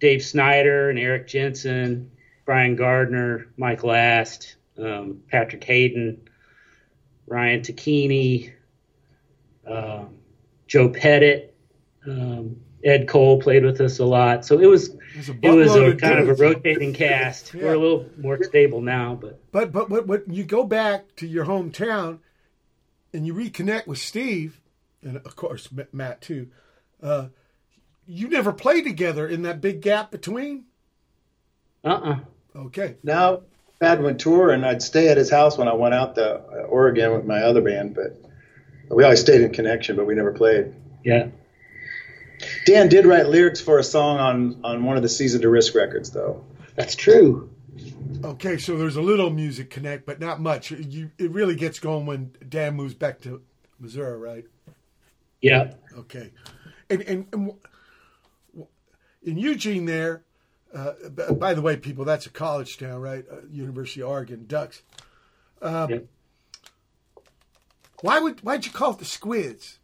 Dave Snyder and Eric Jensen, Brian Gardner, Mike Last, um, Patrick Hayden, Ryan Takini, um, Joe Pettit, um, Ed Cole played with us a lot. So it was There's a it was a of kind of a rotating *laughs* cast. Yeah. We're a little more stable now, but But but but when you go back to your hometown and you reconnect with Steve, and of course Matt too, uh, you never played together in that big gap between. uh uh Okay, Now, Pat went tour, and I'd stay at his house when I went out to uh, Oregon with my other band, but we always stayed in connection, but we never played. Yeah. Dan did write lyrics for a song on, on one of the Season to Risk records, though. That's true. okay. So there's a little music connect, but not much. You it really gets going when Dan moves back to Missouri, right? Yeah. Okay, and and, and in Eugene there. Uh, by the way, people, that's a college town, right? Uh, University of Oregon Ducks. Um, Yeah. Why would why'd you call it the Squids?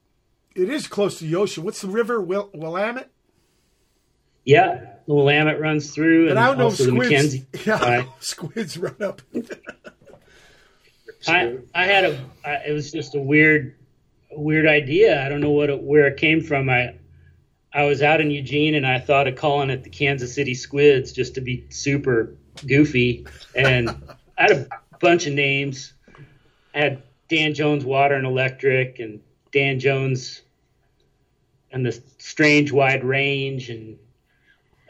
It is close to the ocean. What's the river? Will, Willamette? Yeah. The Willamette runs through, But and I don't know if squids. *laughs* Yeah, Right. squids run up. I I had a I, it was just a weird weird idea. I don't know what it, where it came from. I I was out in Eugene and I thought of calling it the Kansas City Squids just to be super goofy. And *laughs* I had a bunch of names. I had Dan Jones Water and Electric and Dan Jones and the Strange Wide Range and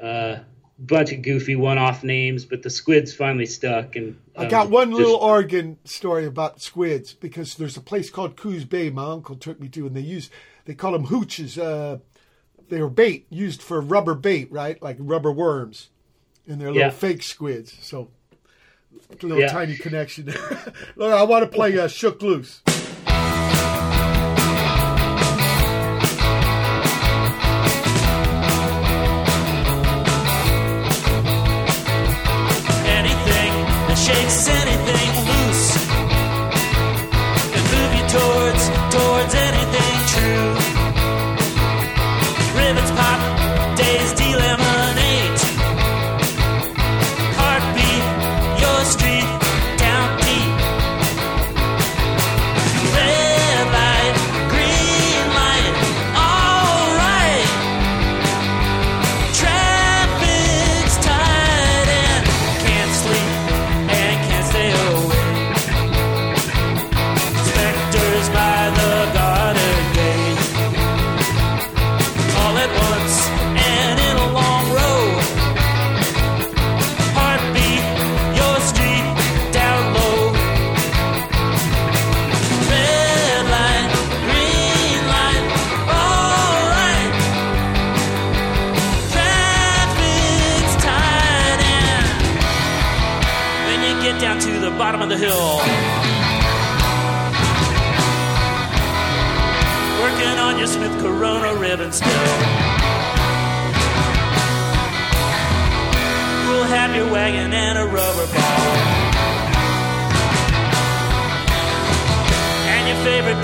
uh, bunch of goofy one-off names, but the squids finally stuck. And I um, got one just- little Oregon story about squids because there's a place called Coos Bay my uncle took me to, and they use they call them hooches. Uh, they were bait used for rubber bait, right? Like rubber worms, and they're little Yeah. fake squids. So a little Yeah. tiny connection there. *laughs* Look, I want to play uh, Shook Loose.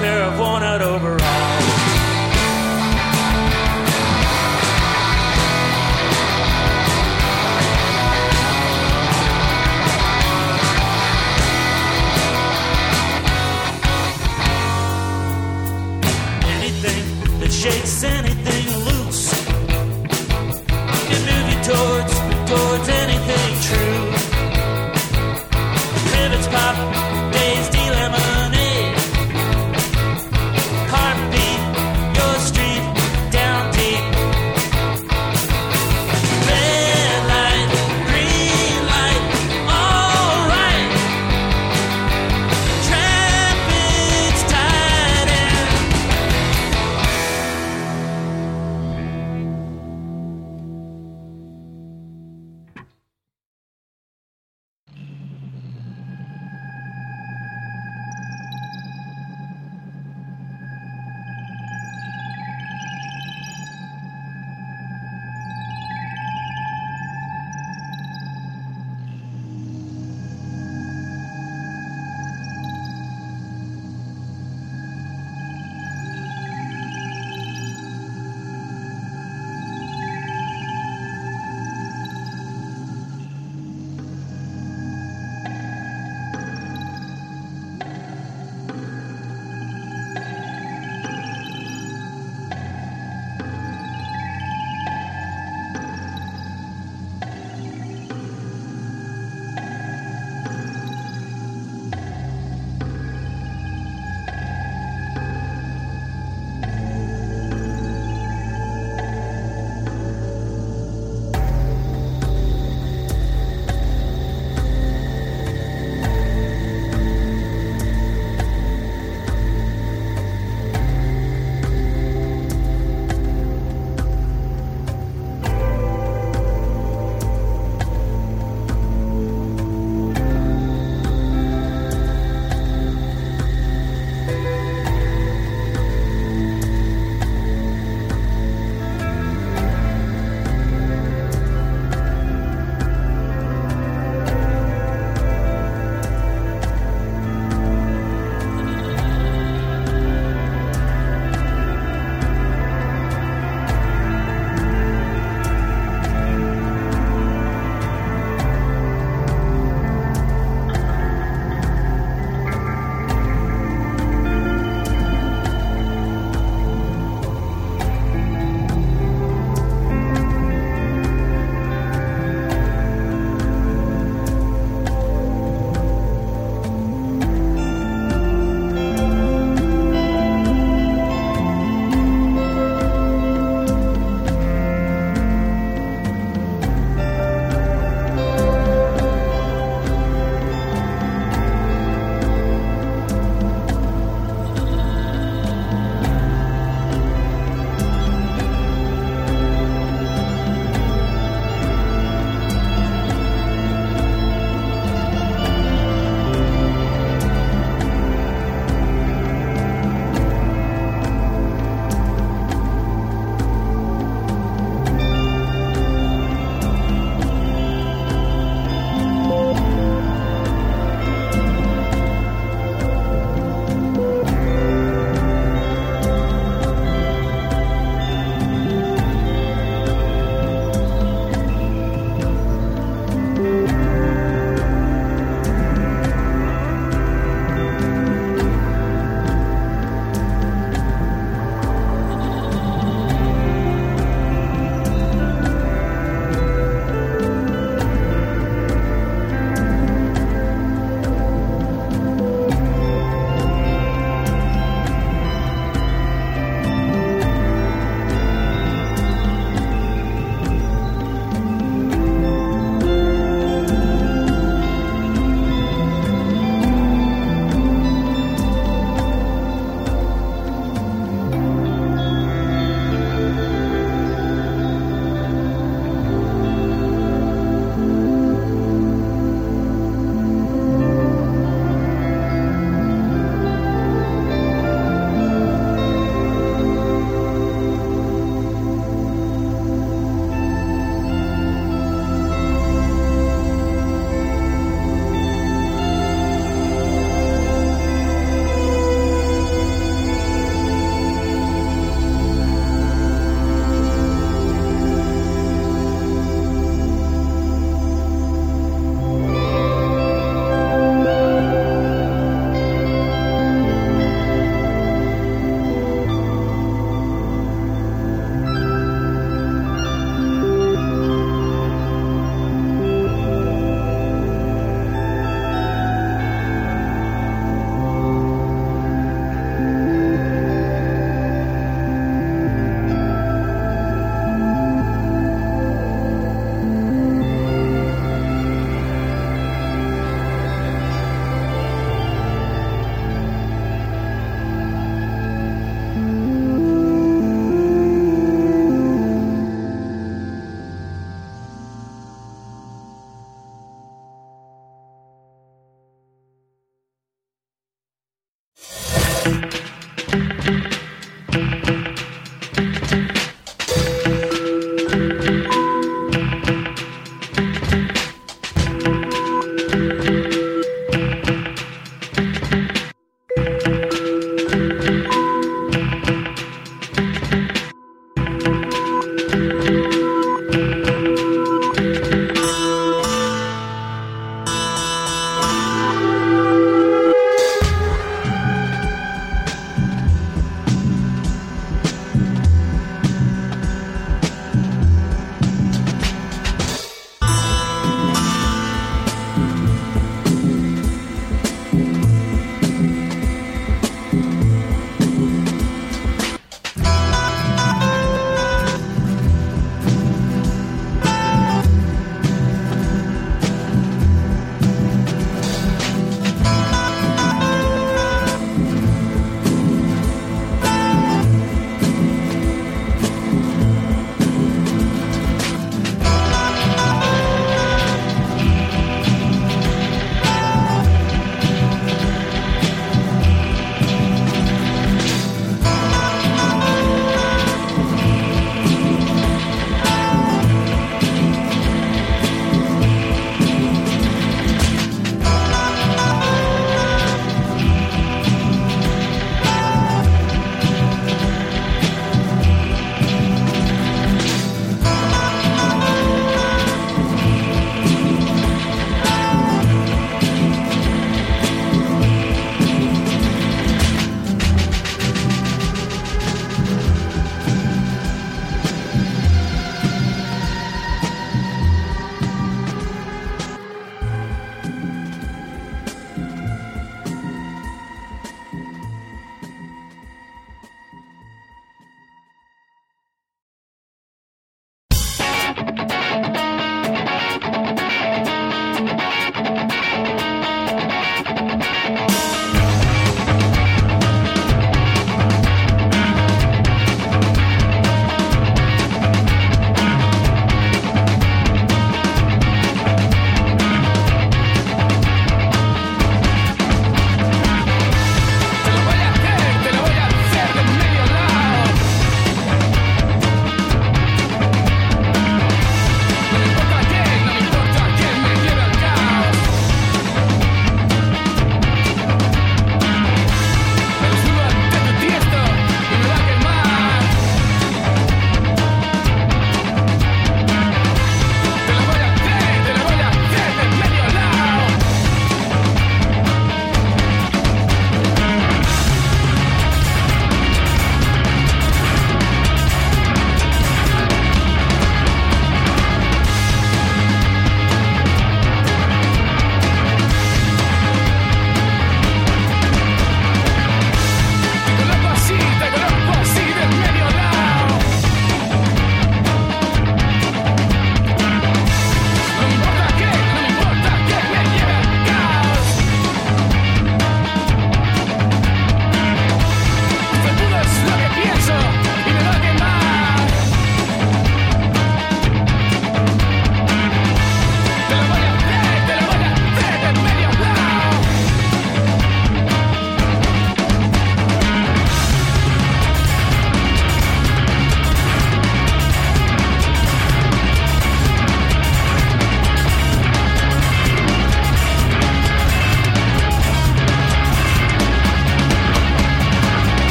Pair of walnut overalls. anything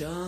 in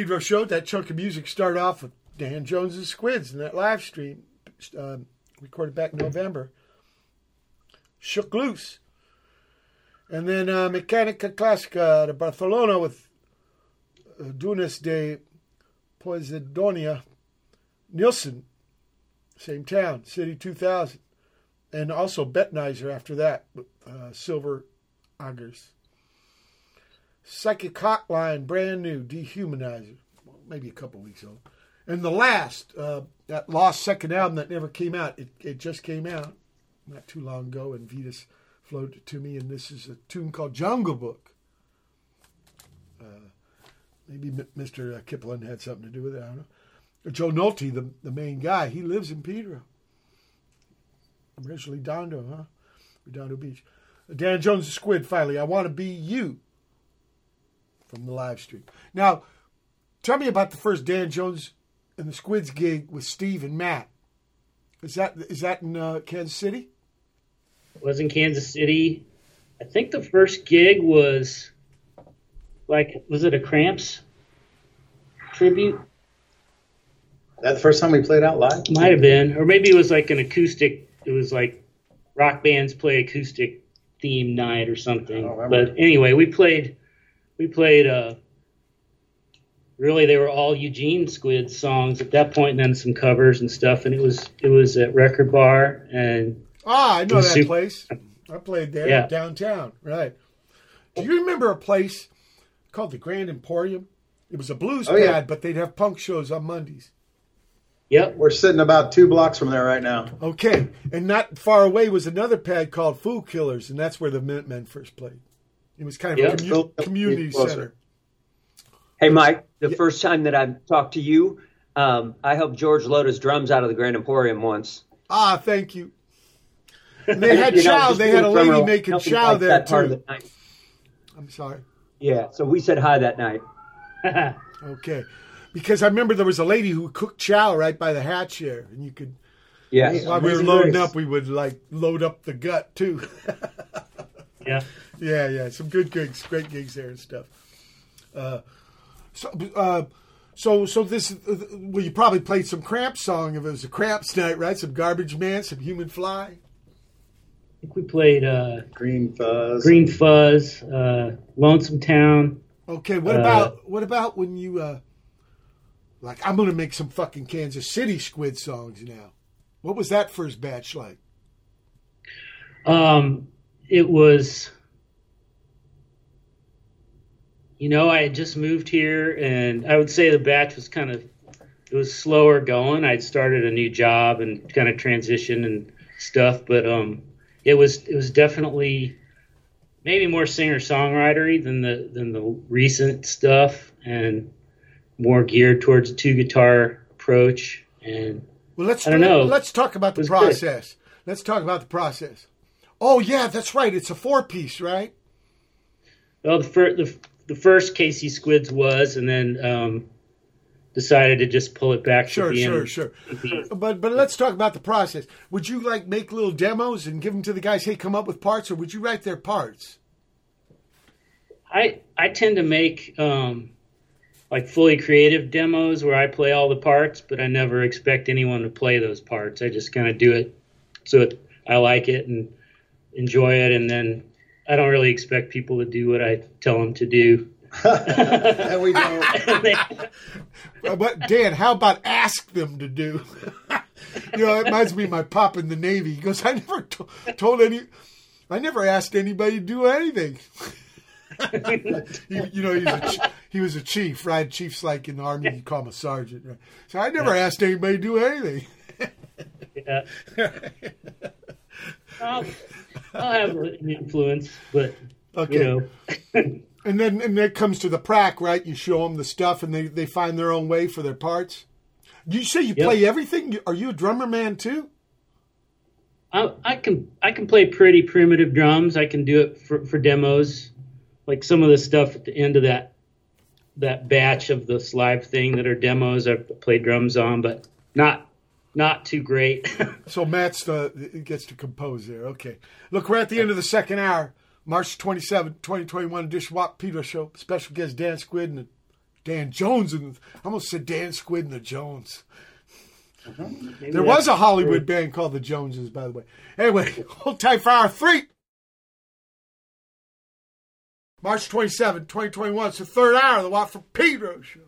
Pedro show. That chunk of music started off with Dan Jones's Squids in that live stream, um, recorded back in November. Shook Loose. And then uh, Mecanica Clasica de Barcelona with uh, Dunas de Posidonia Nilson, same town, City 2000. And also Betunizer after that with uh, Silver Agers. Psychic Hotline, brand new, Dehumanizer, well, maybe a couple weeks old. And the last, uh, that lost second album that never came out, it, it just came out not too long ago, and Vetus floated it to me, and this is a tune called Jungle Book. Uh, maybe Mr. Kipling had something to do with it, I don't know. Joe Nolte, the, the main guy, he lives in Pedro. Originally Redondo, huh? Redondo Beach. Dan Jones the Squid, finally. I want to be you from the live stream. Now, tell me about the first Dan Jones and the Squids gig with Steve and Matt. Is that is that in uh, Kansas City? was in Kansas City. I think the first gig was like was it a Cramps tribute? That the first time we played out live? Might have been, or maybe it was like an acoustic. It was like rock bands play acoustic theme night or something. I don't. But anyway, we played. We played. uh Really, they were all Eugene Squid songs at that point, and then some covers and stuff. And it was it was at Record Bar, and Ah, I know that Super- place. I played there Yeah. downtown. Right. Do you remember a place called the Grand Emporium? It was a blues Oh, pad, yeah. but they'd have punk shows on Mondays. yep, We're sitting about two blocks from there right now. Okay, and not far away was another pad called Food Killers, and that's where the Minutemen first played. It was kind of Yeah. a commu- community center. Hey, Mike, the first time that I talked to you, um, I helped George load his drums out of the Grand Emporium once. Ah, thank you. And they *laughs* had You know, chow. just They had a lady making chow like there that part of too. the night. I'm sorry. Yeah, so we said hi that night. *laughs* Okay, because I remember there was a lady who cooked chow right by the hatch chair, and you could Yeah. while we were loading Grace. up, we would like load up the gut too. *laughs* yeah. yeah, yeah, some good gigs, great gigs there and stuff. Uh, So, uh, so, so this. Uh, well, you probably played some Cramps song if it was a Cramps night, right? Some Garbage Man, some Human Fly. I think we played uh, Green Fuzz. Green Fuzz, uh, Lonesome Town. Okay, what Uh, about what about when you uh like I'm gonna make some fucking Kansas City squid songs now. What was that first batch like? Um, it was, you know, I had just moved here, and I would say the batch was kind of it was slower going. I'd started a new job and kind of transition and stuff, but um, it was it was definitely maybe more singer songwritery than the than the recent stuff, and more geared towards a two guitar approach. And Well, let's I don't know. let's talk about the was good. process. Let's talk about the process. Oh yeah, that's right. It's a four piece, right? Well, the, fir- the the first Casey Squids was, and then um, decided to just pull it back. Sure, to the sure, end. sure. But but let's talk about the process. Would you like make little demos and give them to the guys? Hey, come up with parts, or would you write their parts? I I tend to make um, like fully creative demos where I play all the parts, but I never expect anyone to play those parts. I just kind of do it so it, I like it and enjoy it, and then I don't really expect people to do what I tell them to do. *laughs* and we don't. And they- But Dan, how about ask them to do? *laughs* you know, it reminds me of my pop in the Navy. He goes, I never to- told any, I never asked anybody to do anything. *laughs* you, you know, he was, a, ch- he was a chief, right? Chief's like in the army, you call him a sergeant. Right? So I never asked anybody to do anything. yeah. I'll, I'll have an influence, but Okay. you know. *laughs* And then and that comes to the prac, right? You show them the stuff, and they, they find their own way for their parts. You say you Yep. play everything. Are you a drummer man too? I, I can I can play pretty primitive drums. I can do it for, for demos, like some of the stuff at the end of that that batch of this live thing that are demos. I play drums on, but not not too great. *laughs* So Matt's the gets to compose there. Okay. Look, we're at the end of the second hour. March 27, 2021 edition Watt from Pedro Show. Special guest Dan Squid and Dan Jones. And I almost said Dan Squid and the Jones. Mm-hmm. There was a Hollywood band called the Joneses, by the way. Anyway, *laughs* hold tight for hour three. March 27, 2021. It's the third hour of the Watt from Pedro show.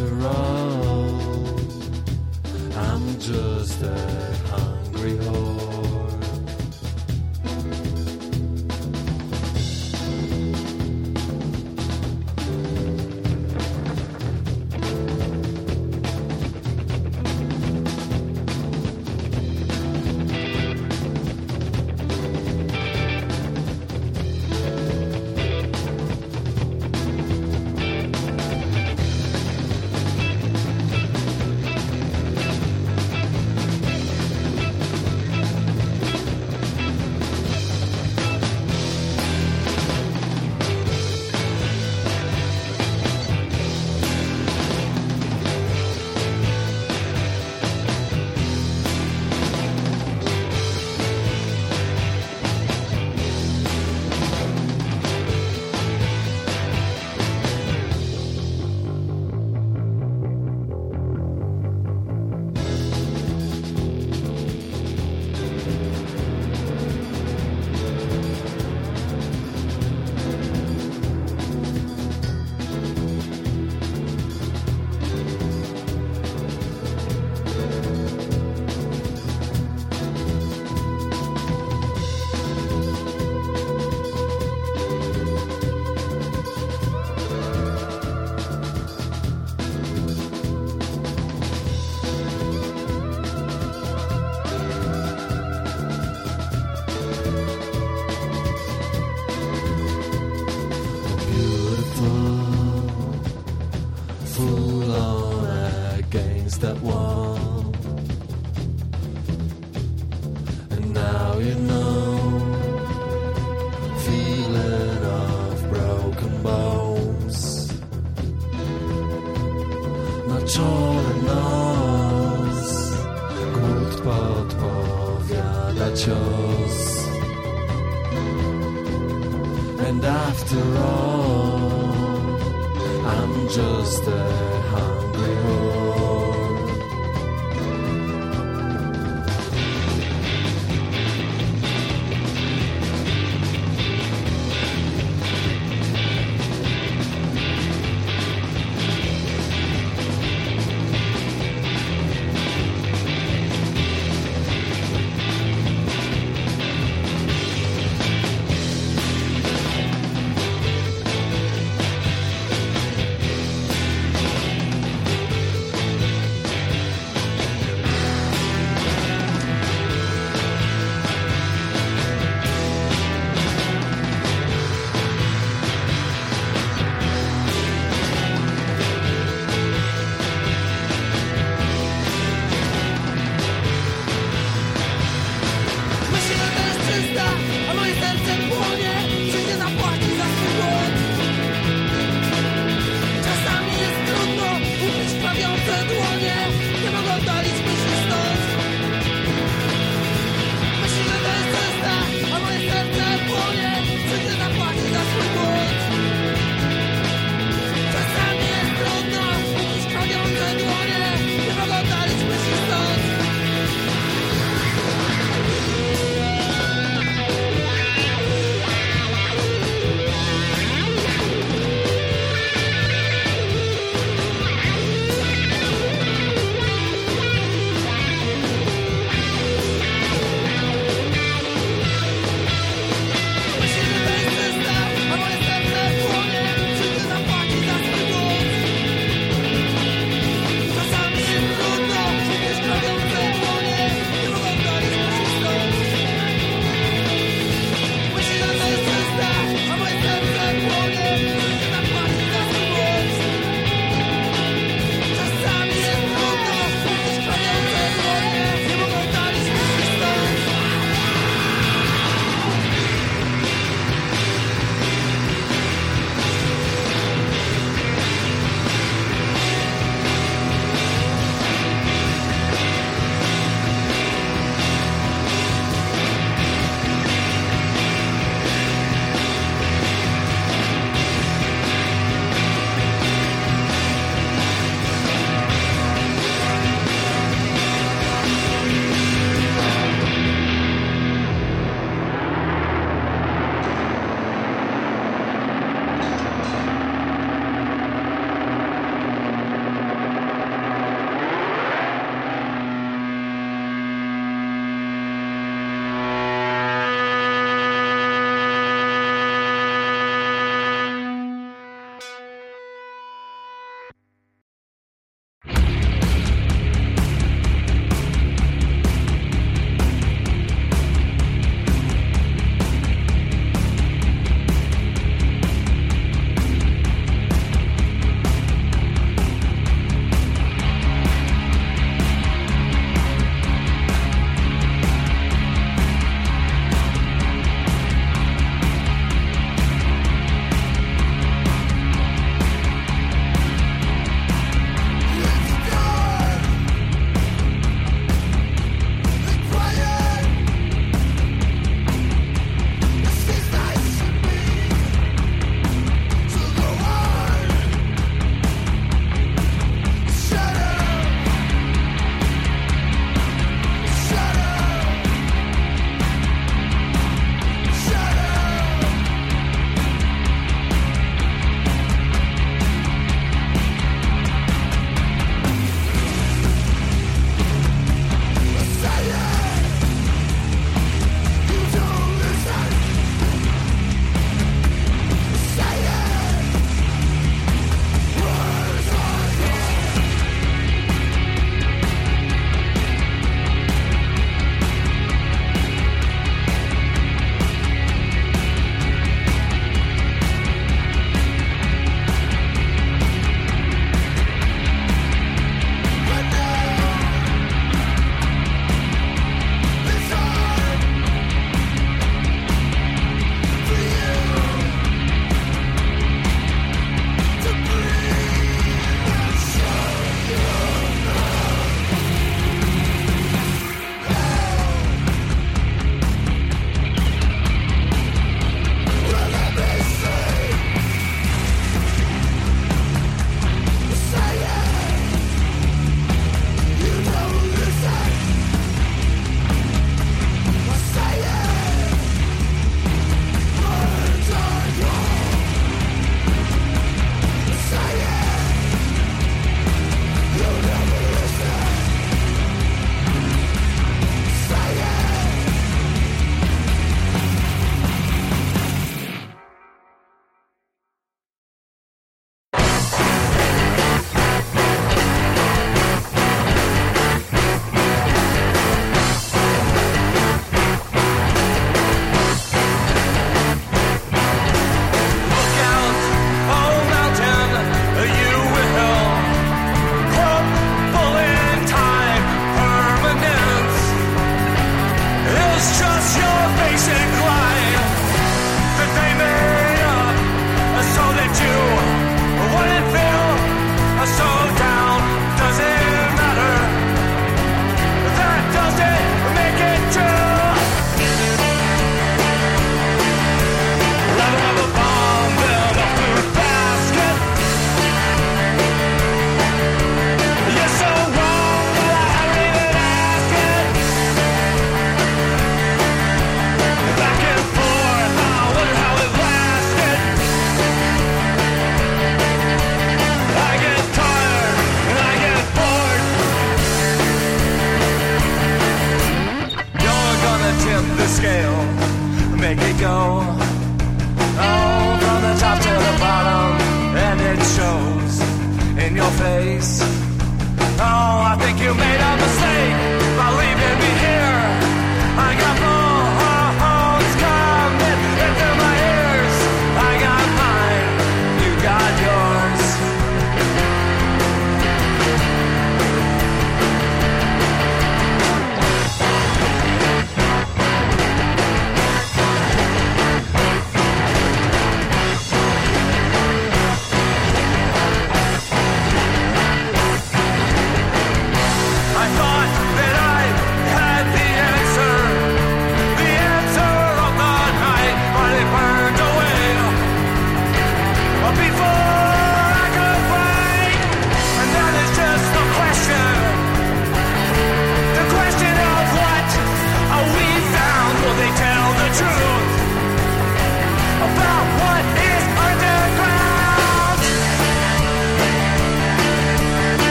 And after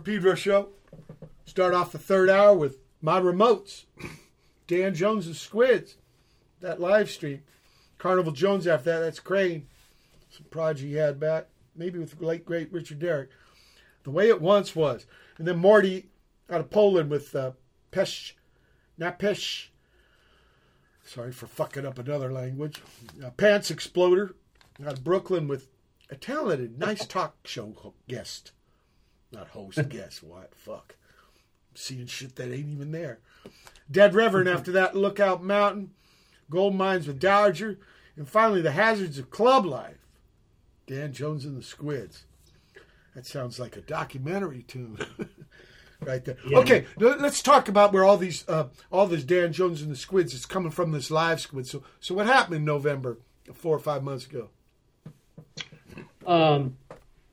Pedro show. Start off the third hour with my remotes. Dan Jones and Squids. That live stream. Carnival Jones after that. That's Crane. Some prodigy he had back. Maybe with the late great Richard Derrick. The way it once was. And then Mordy out of Poland with uh, Pesh. Not Pesh. Sorry for fucking up another language. Uh, Pants Exploder out of Brooklyn with a talented, nice talk show guest. Not host, *laughs* guess What? Fuck. seeing shit that ain't even there. Dead Reverend *laughs* after that, Lookout Mountain, Goldmines with Dowager, and finally The Hazards of Club Life. Dan Jones and the Squids. That sounds like a documentary tune. *laughs* right there. Okay, let- let's talk about where all these uh, all this Dan Jones and the Squids is coming from this live squid. So so what happened in November four or five months ago? Um,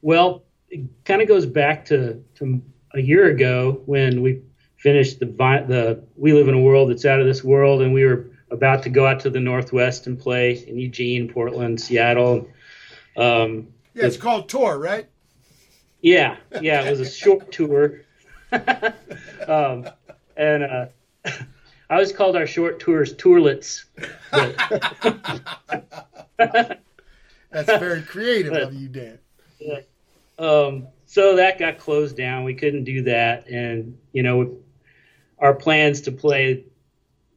well, it kind of goes back to, to a year ago when we finished the the We Live in a World That's Out of This World, and we were about to go out to the Northwest and play in Eugene, Portland, Seattle. Um, Yeah, it's called Tour, right? yeah, yeah, it was a short tour. *laughs* um, and uh, I always called our short tours tourlets. *laughs* That's very creative of you, Dan. Um, so that got closed down. We couldn't do that, and you know, our plans to play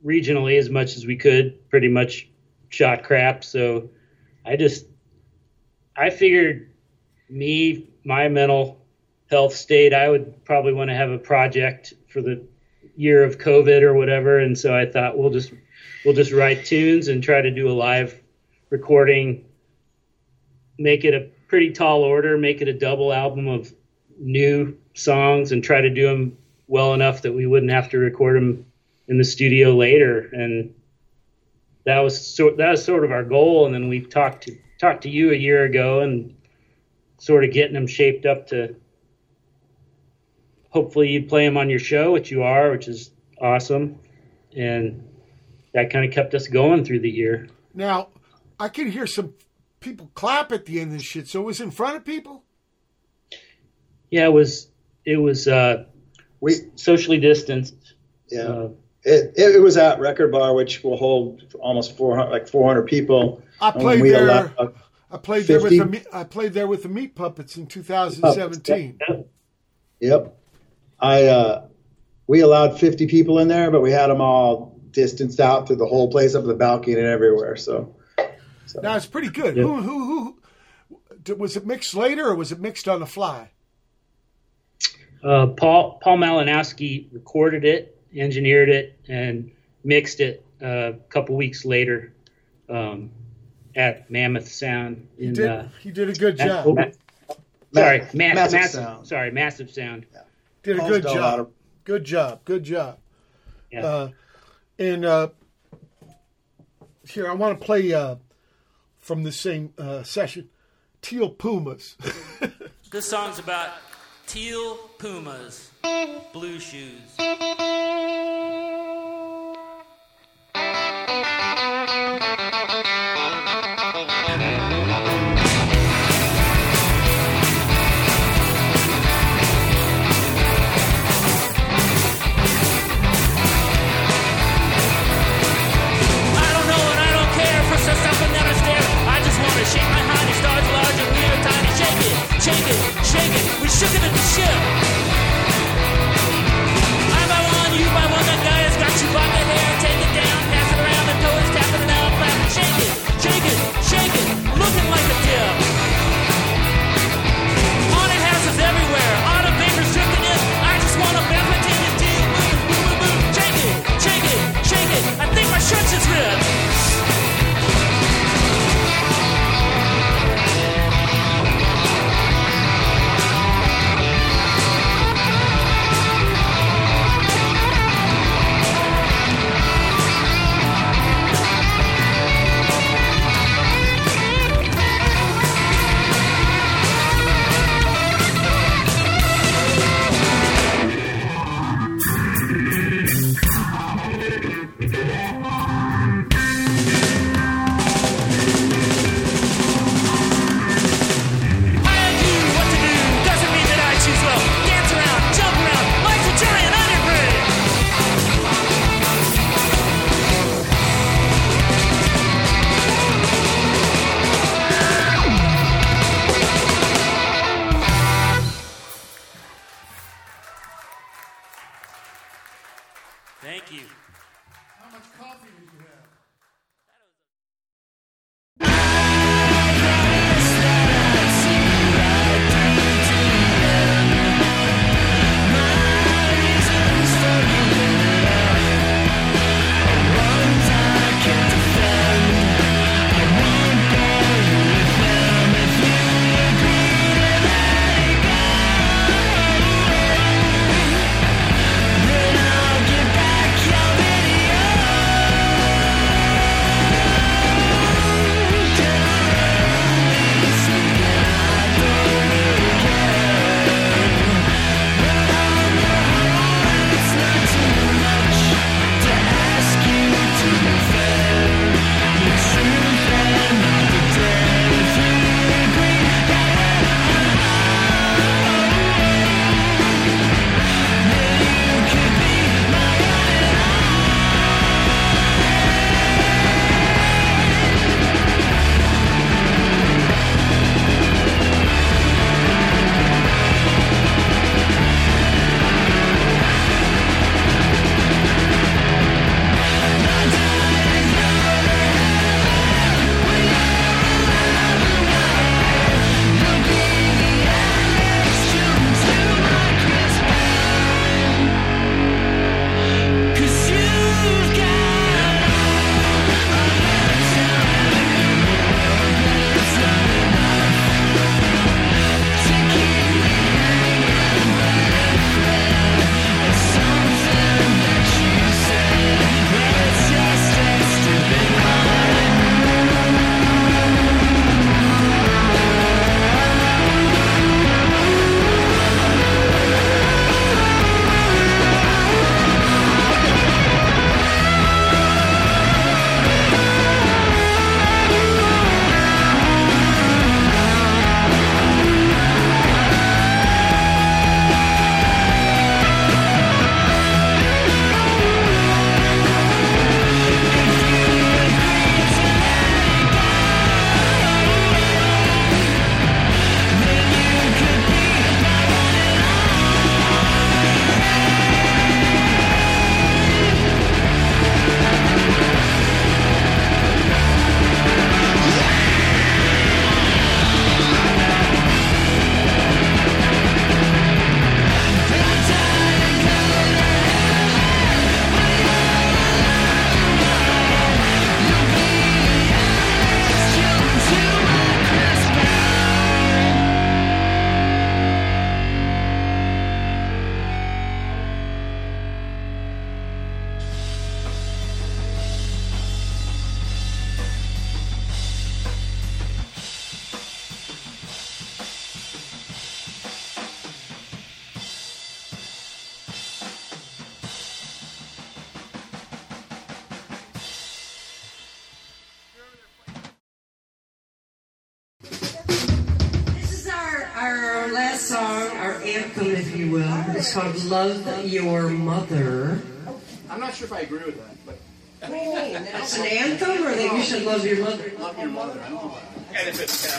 regionally as much as we could pretty much shot crap. So I just I figured me my mental health state I would probably want to have a project for the year of COVID or whatever, and so I thought we'll just we'll just write tunes and try to do a live recording make it a pretty tall order, make it a double album of new songs, and try to do them well enough that we wouldn't have to record them in the studio later. And that was sort that was sort of our goal. And then we talked to talked to you a year ago and sort of getting them shaped up to hopefully you'd play them on your show, which you are, which is awesome. And that kind of kept us going through the year. Now, I can hear some people clap at the end of this shit. So it was in front of people? Yeah, it was it was uh, We socially distanced. yeah. Uh, It, it, it was at Record Bar, which will hold almost 400, like 400 people. I played we there. allowed- I played there with the meat, I played there with the Meat Puppets in 2017. Yep. I uh, we allowed 50 people in there, but we had them all distanced out through the whole place, up the balcony and everywhere. So Now it's pretty good. Yeah. Who, who, who, did- was it mixed later or was it mixed on the fly? Uh, Paul Paul Malinowski recorded it, engineered it, and mixed it uh, a couple weeks later um, at Mammoth Sound. He did. uh, he did a good Ma- job. Ma- sorry, Ma- ma- Massive massive, Sound. Sorry, massive sound. Did a good done a job. of- Good job. Good job. Yeah. Uh, and uh, here I want to play uh, from the same uh, session, Teal Pumas. *laughs* This song's about teal pumas, blue shoes. Your mother. I don't know.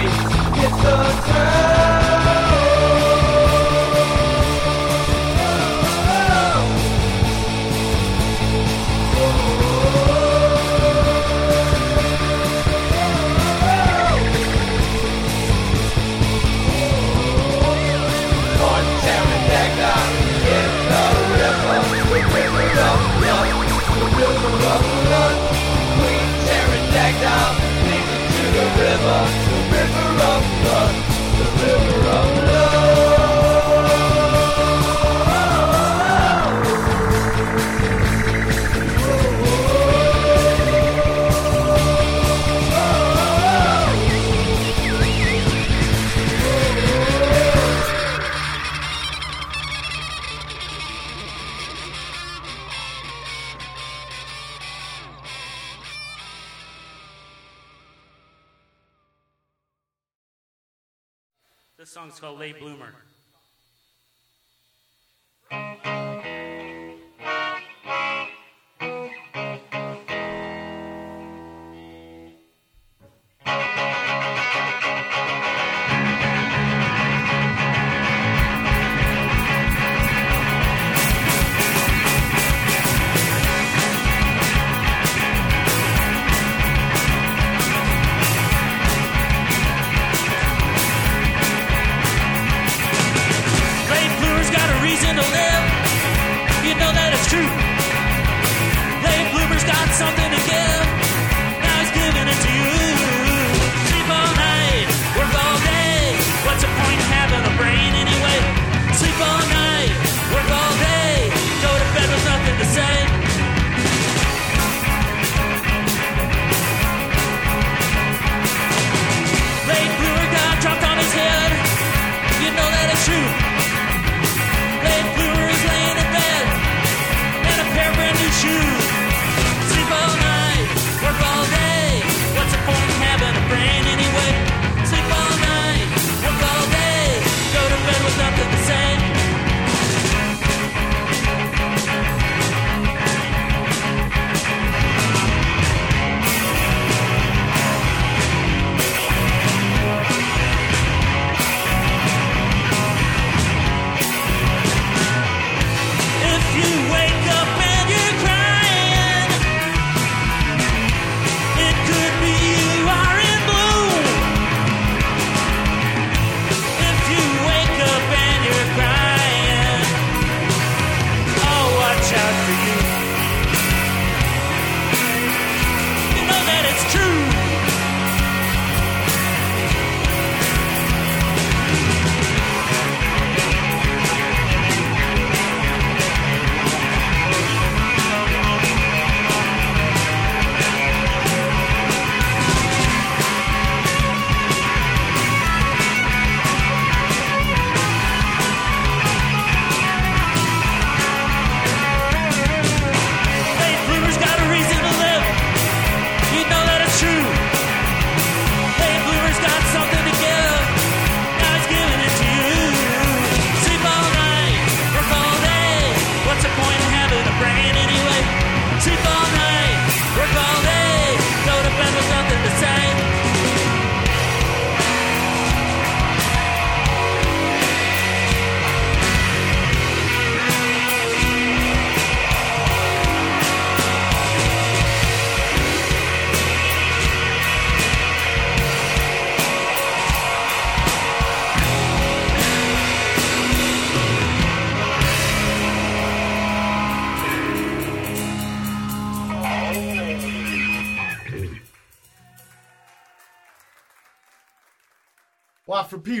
Hit the ground. Of called Late Bloomer.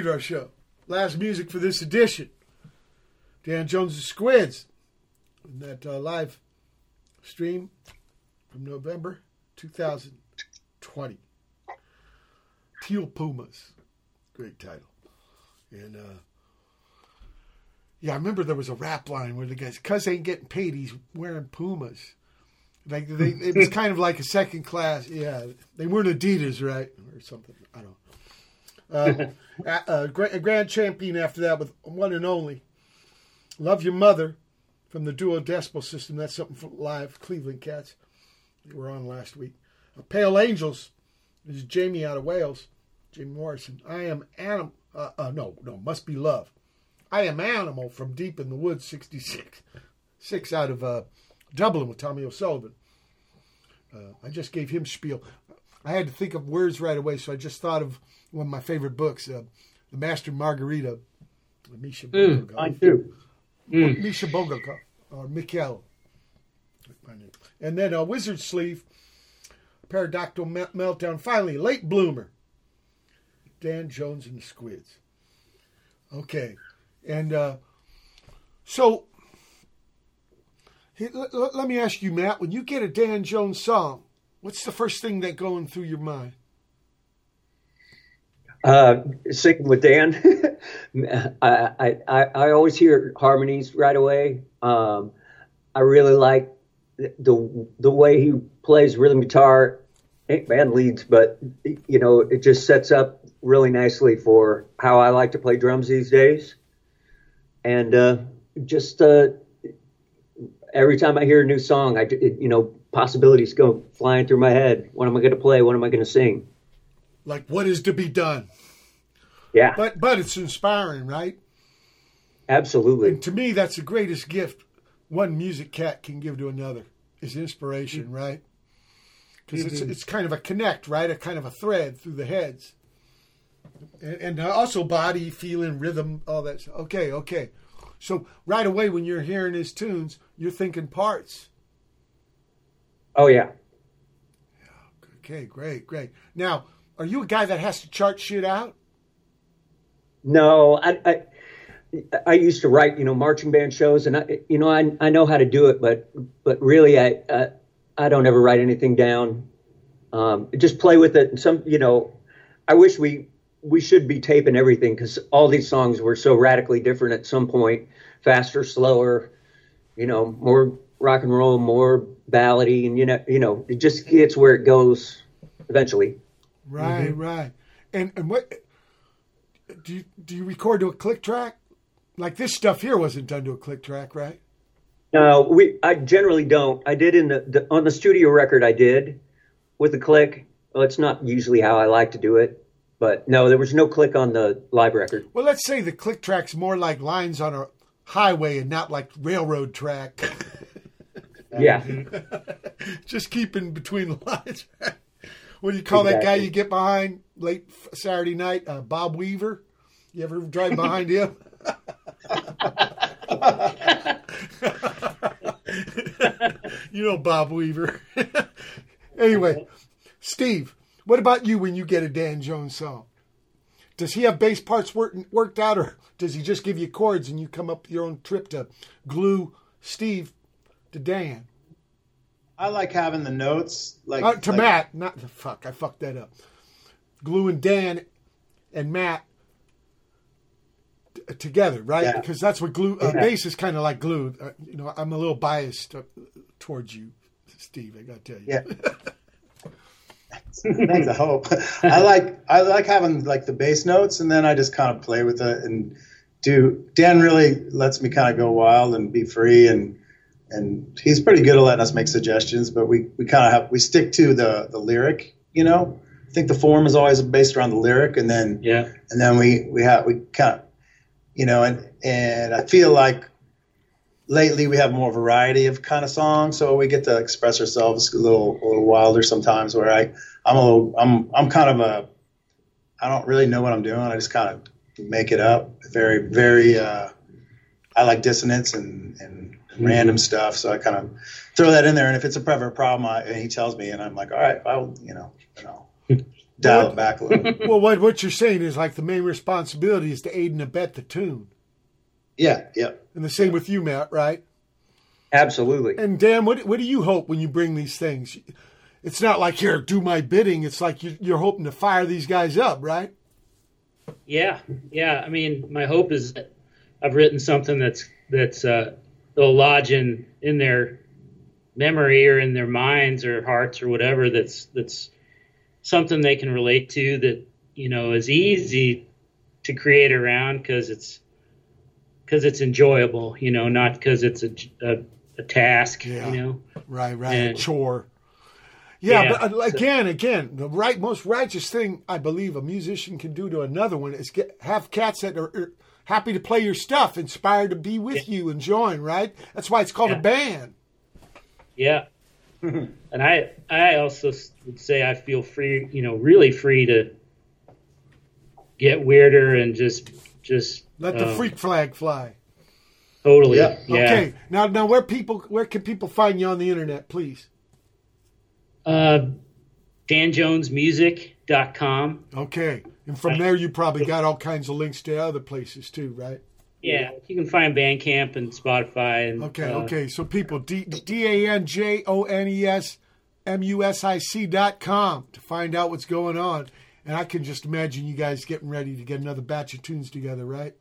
Pedro show. Last music for this edition. Dan Jones' Squids. And that uh, live stream from November 2020. Teal Pumas. Great title. And uh, yeah, I remember there was a rap line where the guys, cuz ain't getting paid, he's wearing Pumas. Like they, it was *laughs* kind of like a second class. Yeah, they weren't Adidas, right, or something. I don't. know. Uh, *laughs* a, a, Grand Champeen after that with one and only. Love Your Mother from the Duo Decibel System. That's something from live Cleveland Cats. They were on last week. A Pale Angels this is Jamie out of Wales. Jamie Morrison. I am animal. Uh, uh, no, no, must be love. I am animal from deep in the woods. Sixty-six, six out of uh, Dublin with Tommy O'Sullivan. Uh, I just gave him spiel. I had to think of words right away, so I just thought of one of my favorite books, uh, The Master Margarita, Misha Mm, mine too. Mm. Misha Bulgakov, or Mikhail. And then a Wizzard Sleeve, Pterodactyl Me- Meltdown. Finally, Late Bloomer, Dan Jones and the Squids. Okay. And uh, so, let, let- let me ask you, Matt, when you get a Dan Jones song, what's the first thing that going through your mind? Uh, singing with Dan, *laughs* I, I, I, always hear harmonies right away. Um, I really like the the way he plays rhythm guitar and band leads, but you know it just sets up really nicely for how I like to play drums these days. And uh, just uh, every time I hear a new song, I it, you know possibilities go flying through my head. What am I going to play? What am I going to sing? Like, what is to be done? Yeah, But but it's inspiring, right? absolutely. And to me, that's the greatest gift one music cat can give to another is inspiration, mm. right? Because it's it's kind of a connect, right? A kind of a thread through the heads, and, and also body, feeling, rhythm, all that. Okay, okay. So right away, when you're hearing his tunes, you're thinking parts. Oh yeah. Okay, great, great. Now, are you a guy that has to chart shit out? No, I, I I used to write, you know, marching band shows, and I, you know, I I know how to do it, but but really, I I, I don't ever write anything down. Um, just play with it. And some, you know, I wish we we should be taping everything because all these songs were so radically different at some point, faster, slower, you know, more rock and roll, more ballady, and you know, you know, it just gets where it goes eventually. Right, mm-hmm. right. And and what do you do you record to a click track? Like this stuff here wasn't done to a click track, right? No, we. I generally don't. I did in the, the on the studio record. I did with the click. Well, it's not usually how I like to do it, but no, there was no click on the live record. Well, let's say the click track's more like lines on a highway and not like railroad track. *laughs* Yeah, *laughs* Just keeping between the lines. *laughs* what do you call that guy you get behind late Saturday night? Uh, Bob Weaver. You ever drive behind him? *laughs* you know Bob Weaver. *laughs* anyway, Steve, what about you when you get a Dan Jones song? Does he have bass parts worked worked out, or does he just give you chords and you come up your own trip to glue Steve to Dan? I like having the notes like Uh, to like- Matt, not the fuck. I fucked that up. Glue and Dan and Matt t- together, right? Yeah. Because that's what glue. Uh, Yeah. Bass is kind of like glue. Uh, you know, I'm a little biased uh, towards you, Steve. I got to tell you. Yeah. *laughs* Thanks, I hope. I like I like having like the bass notes, and then I just kind of play with it and do. Dan really lets me kind of go wild and be free, and and he's pretty good at letting us make suggestions. But we we kind of have we stick to the the lyric, you know. I think the form is always based around the lyric, and then Yeah. and then we we have we kind of you know and and I feel like lately we have more variety of kind of songs, so we get to express ourselves a little a little wilder sometimes. Where I I'm a little I'm I'm kind of a I don't really know what I'm doing. I just kind of make it up. Very very uh, I like dissonance and and mm-hmm. random stuff, so I kind of throw that in there. And if it's a ever problem, I, and he tells me, and I'm like, all right, I'll you know you know *laughs* dial it back a little. *laughs* Well, what what you're saying is like the main responsibility is to aid and abet the tune, Yeah, yeah. and the same with you, Matt, right? Absolutely. And Dan, what what do you hope when you bring these things? It's not like here, do my bidding. It's like you, you're hoping to fire these guys up, right? Yeah, yeah. I mean, my hope is that I've written something that's that's uh, they'll lodge in in their memory or in their minds or hearts or whatever. That's that's something they can relate to. That you know is easy to create around because it's because it's enjoyable. You know, not because it's a, a a task. Yeah. You know. Right, right. And- chore. Yeah, Yeah. but uh, again, again, the right most righteous thing I believe a musician can do to another one is get have cats that are, are happy to play your stuff, inspired to be with you and join. Right? That's why it's called a band. Yeah. *laughs* and I I also would say I feel free, you know, really free to get weirder and just just Let the um, freak flag fly. totally Yeah. yeah. Okay. Now, now, where people where can people find you on the internet, please? Uh, DanJonesMusic.com. Okay. And from there, you probably got all kinds of links to other places too, right? Yeah, you can find Bandcamp and Spotify and Okay, uh, okay. So people, D D A N J O N E S M U S I C dot com to find out what's going on. And I can just imagine you guys getting ready to get another batch of tunes together, right?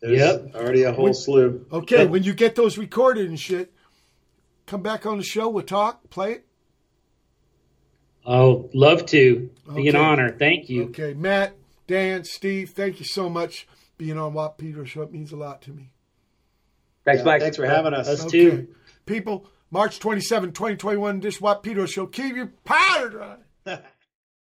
There's Yep. already a whole slew. Okay, when you get those recorded and shit, come back on the show. We'll talk, play it. Oh, love to. Be an honor. Thank you. Okay, Matt, Dan, Steve, thank you so much being on What Peter Show. It means a lot to me. Thanks, Yeah, Mike. Thanks for having us. Us Okay. too. People, March 27, 2021, Dish What Peter Show. Keep your powder dry. *laughs*